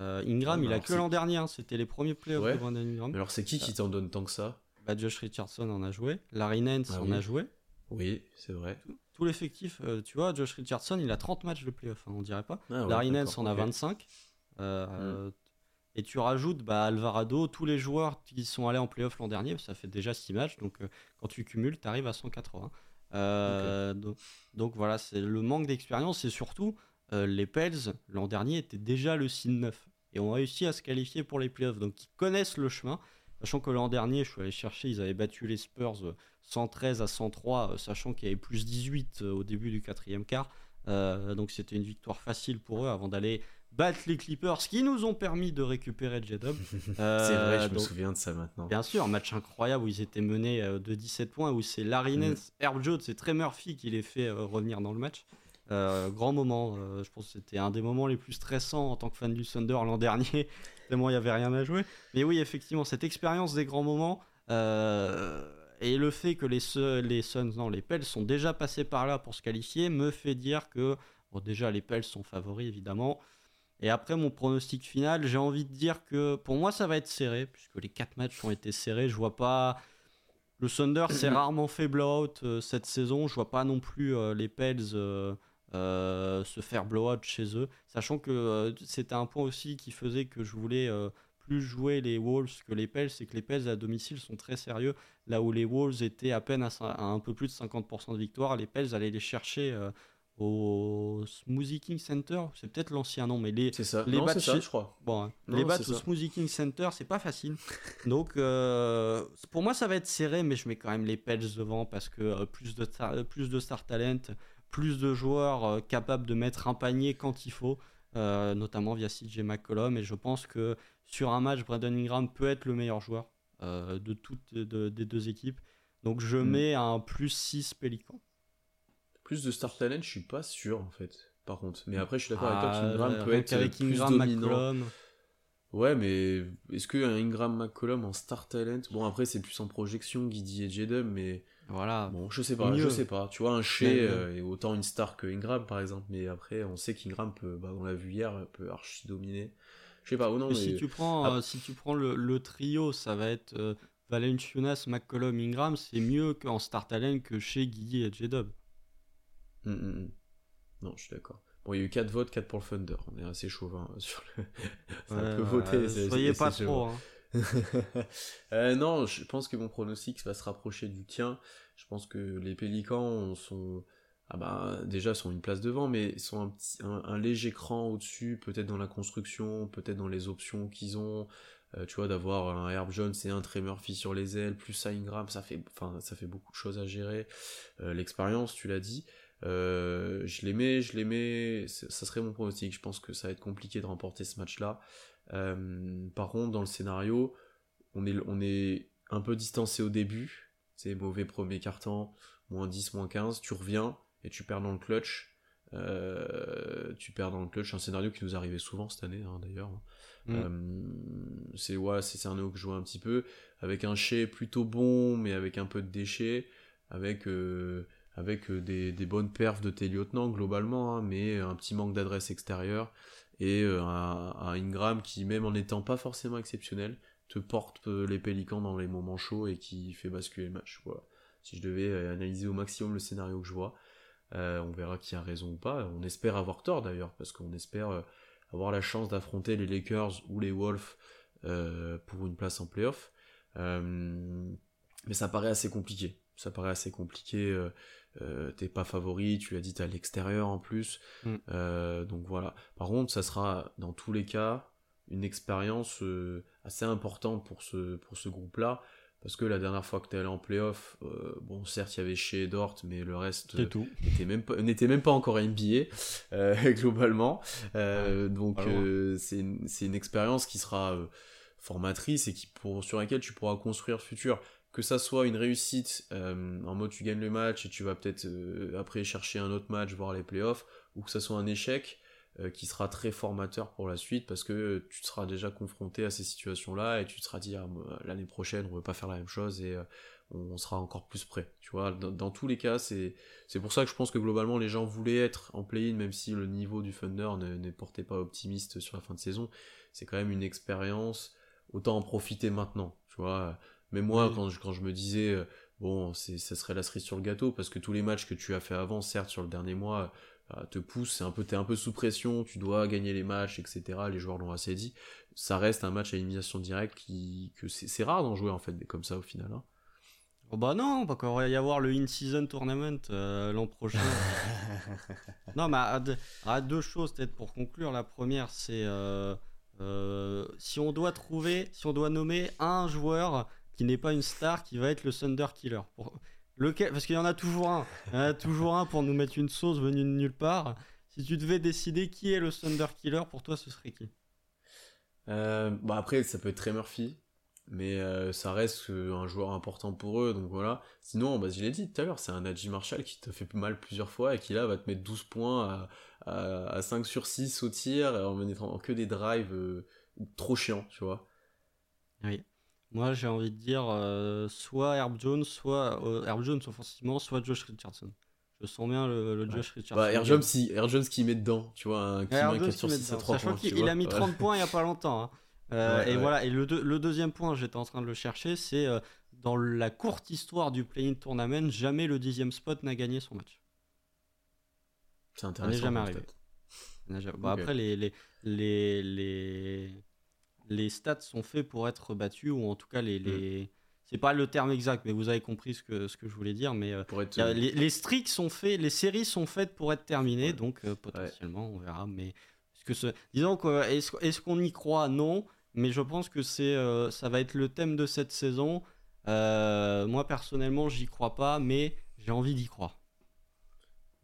Euh, Ingram, il a que l'an dernier, hein. c'était les premiers playoffs de Brandon Ingram. Alors c'est qui qui t'en donne tant que ça? Bah, Josh Richardson en a joué, Larry Nance ah en a joué. Oui, c'est vrai. Tout, l'effectif, tu vois, Josh Richardson, il a 30 matchs de playoffs, hein, on dirait pas. Ah Larry Nance en a 25. Euh. Et tu rajoutes bah, Alvarado, tous les joueurs qui sont allés en playoff l'an dernier, ça fait déjà 6 matchs, donc quand tu cumules, tu arrives à 180. donc, donc, voilà, c'est le manque d'expérience et surtout euh, les Pels, l'an dernier, étaient déjà le signe 9 et ont réussi à se qualifier pour les playoffs. Donc ils connaissent le chemin. Sachant que l'an dernier, je suis allé chercher, ils avaient battu les Spurs 113 euh, à 103, euh, sachant qu'il y avait plus 18 au début du quatrième quart. donc c'était une victoire facile pour eux avant d'aller battre les Clippers qui nous ont permis de récupérer J-Dub. c'est vrai, je me souviens de ça maintenant. Bien sûr, un match incroyable où ils étaient menés de 17 points, où c'est Larry mm. Nance, Herb Jones et Trey Murphy qui les fait revenir dans le match. Euh, grand moment, euh, je pense que c'était un des moments les plus stressants en tant que fan du Thunder l'an dernier, tellement il n'y avait rien à jouer. Mais oui, effectivement, cette expérience des grands moments euh, et le fait que les, les Suns, non, les Pels sont déjà passés par là pour se qualifier me fait dire que, bon, déjà, les Pels sont favoris évidemment. Et après, mon pronostic final, j'ai envie de dire que pour moi, ça va être serré, puisque les 4 matchs ont été serrés. Je vois pas. Le Thunder s'est rarement fait blowout cette saison. Je vois pas non plus les Pels euh, se faire blowout chez eux, sachant que euh, c'était un point aussi qui faisait que je voulais euh, plus jouer les Wolves que les Pels, c'est que les Pels à domicile sont très sérieux. Là où les Wolves étaient à peine à, un peu plus de 50% de victoire, les Pels allaient les chercher euh, au Smoothie King Center. C'est peut-être l'ancien nom, mais les, ça. les non, ça, je crois. Bon, hein. les battre au Smoothie King Center, c'est pas facile. Donc, euh, pour moi, ça va être serré, mais je mets quand même les Pels devant parce que euh, plus, de plus de star talent, plus de joueurs capables de mettre un panier quand il faut. Euh, notamment via CJ McCollum. Et je pense que sur un match, Brandon Ingram peut être le meilleur joueur euh, de toutes des deux équipes. Donc je hmm. mets un plus 6 Pélican. Plus de star talent, je suis pas sûr en fait. Par contre, mais après je suis d'accord avec toi ah, peut être avec plus Ingram, dominant. McCollum. Ouais, mais est-ce qu'un Ingram McCollum en star talent, bon après c'est plus en projection, Guidi et Jedum, mais voilà. Bon, je sais pas, je sais pas. Tu vois, un Shea euh, est autant une star que Ingram, par exemple, mais après, on sait qu'Ingram peut, bah, on l'a vu hier, peut archi dominer. Je sais pas, oh non, mais... Si tu prends, ah. euh, si tu prends le, trio, ça va être euh, Valenciunas, McCollum, Ingram, c'est mieux qu'en star talent que chez Guigui et J-Dub. Hum, hum, hum. Non, je suis d'accord. Bon, il y a eu 4 votes, 4 pour le Thunder. On est assez chauvin sur le. ça peut voter. soyez pas trop. Hein. Euh, non, je pense que mon pronostic va se rapprocher du tien. Je pense que les Pélicans sont ah bah, déjà sont une place devant, mais sont un, petit, un, léger cran au-dessus, peut-être dans la construction, peut-être dans les options qu'ils ont. Euh, tu vois, d'avoir un Herb Jones et un Trey Murphy sur les ailes, plus Ingram, ça fait, enfin, ça fait beaucoup de choses à gérer. Euh, l'expérience, tu l'as dit. Je l'aimais, je l'aimais, ça serait mon pronostic. Je pense que ça va être compliqué de remporter ce match-là. Euh, par contre, dans le scénario, on est, on est un peu distancé au début. C'est mauvais premier carton, moins 10, moins 15. Tu reviens et tu perds dans le clutch. Euh, tu perds dans le clutch, un scénario qui nous arrivait souvent cette année hein, d'ailleurs. Mm. Euh, c'est ouais, c'est un scénario que je joue un petit peu avec un chai plutôt bon, mais avec un peu de déchets, avec avec des, des, bonnes perfs de tes lieutenants globalement, hein, mais un petit manque d'adresse extérieure et euh, un, Ingram qui, même en n'étant pas forcément exceptionnel, te porte euh, les pélicans dans les moments chauds et qui fait basculer le match. Si je devais euh, analyser au maximum le scénario que je vois, on verra qui a raison ou pas. On espère avoir tort d'ailleurs, parce qu'on espère avoir la chance d'affronter les Lakers ou les Wolves pour une place en playoff. mais ça paraît assez compliqué. Ça paraît assez compliqué euh, t'es pas favori, tu l'as dit, t'es à l'extérieur en plus. Mm. Euh, donc voilà. Par contre, ça sera dans tous les cas une expérience euh, assez importante pour ce, pour ce groupe-là. Parce que la dernière fois que t'es allé en playoff, bon certes il y avait chez Dort, mais le reste n'était même pas même pas encore NBA globalement. donc c'est une, une expérience qui sera formatrice et qui pour sur laquelle tu pourras construire le futur que ça soit une réussite euh, en mode tu gagnes le match et tu vas peut-être euh, après chercher un autre match, voir les playoffs, ou que ça soit un échec euh, qui sera très formateur pour la suite parce que tu seras déjà confronté à ces situations-là et tu te seras dit ah, l'année prochaine on ne veut pas faire la même chose et on sera encore plus prêt. Tu vois, dans, tous les cas, c'est pour ça que je pense que globalement les gens voulaient être en play-in même si le niveau du Thunder ne, ne portait pas optimiste sur la fin de saison. C'est quand même une expérience. Autant en profiter maintenant. Tu vois mais moi, quand, je, quand je me disais, euh, bon, ça serait la cerise sur le gâteau, parce que tous les matchs que tu as fait avant, certes, sur le dernier mois, euh, te poussent, un peu, t'es un peu sous pression, tu dois gagner les matchs, etc. Les joueurs l'ont assez dit. Ça reste un match à élimination directe qui, que c'est rare d'en jouer, en fait, comme ça, au final. Hein. Oh bah non, parce qu'il va y avoir le in-season tournament euh, l'an prochain. non, mais à, deux choses peut-être pour conclure. La première, c'est si on doit trouver, si on doit nommer un joueur qui n'est pas une star, qui va être le Thunder Killer. Pour... Lequel... Parce qu'il y en a toujours un. Il y en a toujours un pour nous mettre une sauce venue de nulle part. Si tu devais décider qui est le Thunder Killer, pour toi, ce serait qui? Euh, bah Après, ça peut être Trey Murphy. Mais euh, ça reste un joueur important pour eux, donc voilà. Sinon, bah, je l'ai dit tout à l'heure, c'est un Najee Marshall qui te fait mal plusieurs fois et qui là va te mettre 12 points à, à, 5 sur 6 au tir en mettant que des drives euh, trop chiants, tu vois. Oui. Moi, j'ai envie de dire euh, soit Herb Jones, soit euh, Herb Jones offensivement, soit Josh Richardson. Je sens bien le, Josh Richardson. Bah, Herb, Jones, si, Herb Jones qui met dedans, tu vois, un qui met un 4 sur 6 à 3 points. qu'il a mis 30 points il n'y a pas longtemps. Hein. Euh, et voilà, et le, le, deuxième point, j'étais en train de le chercher, c'est dans la courte histoire du play-in tournament, jamais le dixième spot n'a gagné son match. C'est intéressant. Ça n'est jamais arrivé. Bah, Après, les, les, les, les les stats sont faits pour être battus, ou en tout cas, les. Mm. les... C'est pas le terme exact, mais vous avez compris ce que, ce que je voulais dire. Mais euh, Pour être, y a- les, les streaks sont faits, les séries sont faites pour être terminées, Ouais. donc euh, potentiellement, on verra. Mais est-ce que ce... disons que est-ce est-ce qu'on y croit? Non, mais je pense que c'est euh, ça va être le thème de cette saison. Euh, moi personnellement, j'y crois pas, mais j'ai envie d'y croire.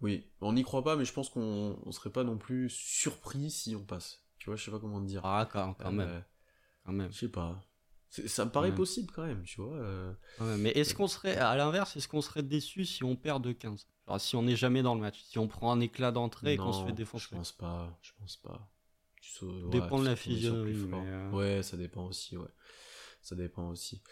Oui, on n'y croit pas, mais je pense qu'on on serait pas non plus surpris si on passe. Tu vois, je sais pas comment te dire. Ah, quand, quand Euh, même, quand même. Je sais pas. Ça me paraît Ouais. possible quand même, tu vois. euh. Mais est-ce qu'on serait, à l'inverse, est-ce qu'on serait déçu si on perd de 15 Genre si on n'est jamais dans le match, si on prend un éclat d'entrée et qu'on se fait Je défoncer? pense pas, je pense pas. Tu ouais, Dépend de la physionomie, euh, Ouais, ça dépend aussi, ouais. Ça dépend aussi.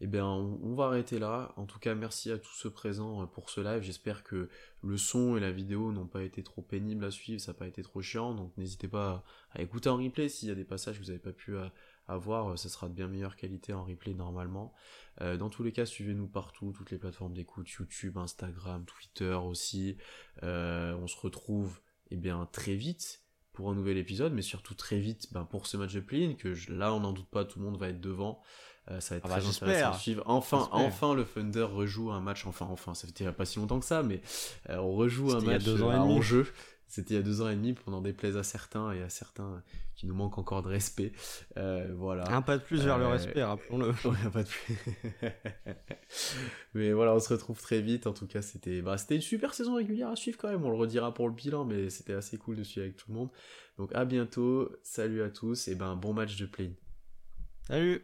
Eh bien, on, on va arrêter là. En tout cas, merci à tous ceux présents euh, pour ce live. J'espère que le son et la vidéo n'ont pas été trop pénibles à suivre, ça n'a pas été trop chiant. Donc, n'hésitez pas à, à écouter en replay s'il y a des passages que vous n'avez pas pu euh, avoir. euh, Ça sera de bien meilleure qualité en replay normalement. Euh, dans tous les cas, suivez-nous partout, toutes les plateformes d'écoute, YouTube, Instagram, Twitter aussi. Euh, on se retrouve eh bien, très vite pour un nouvel épisode, mais surtout très vite ben, pour ce match de play-in, que je- là, on n'en doute pas, tout le monde va être devant. Euh, ça va être Ah bah, très j'espère. intéressant à suivre. Enfin, enfin, le Thunder rejoue un match. Enfin, enfin, ça fait pas si longtemps que ça, mais euh, on rejoue un match deux ans C'était il y a deux ans et demi, pour n'en déplaise à certains et à certains qui nous manquent encore de respect. Euh, voilà. Un pas de plus vers le Euh, respect, rappelons-le. Ouais, pas de plus. mais voilà, on se retrouve très vite. En tout cas, c'était bah, c'était une super saison régulière à suivre quand même. On le redira pour le bilan, mais c'était assez cool de suivre avec tout le monde. Donc à bientôt. Salut à tous et ben bon match de play. Salut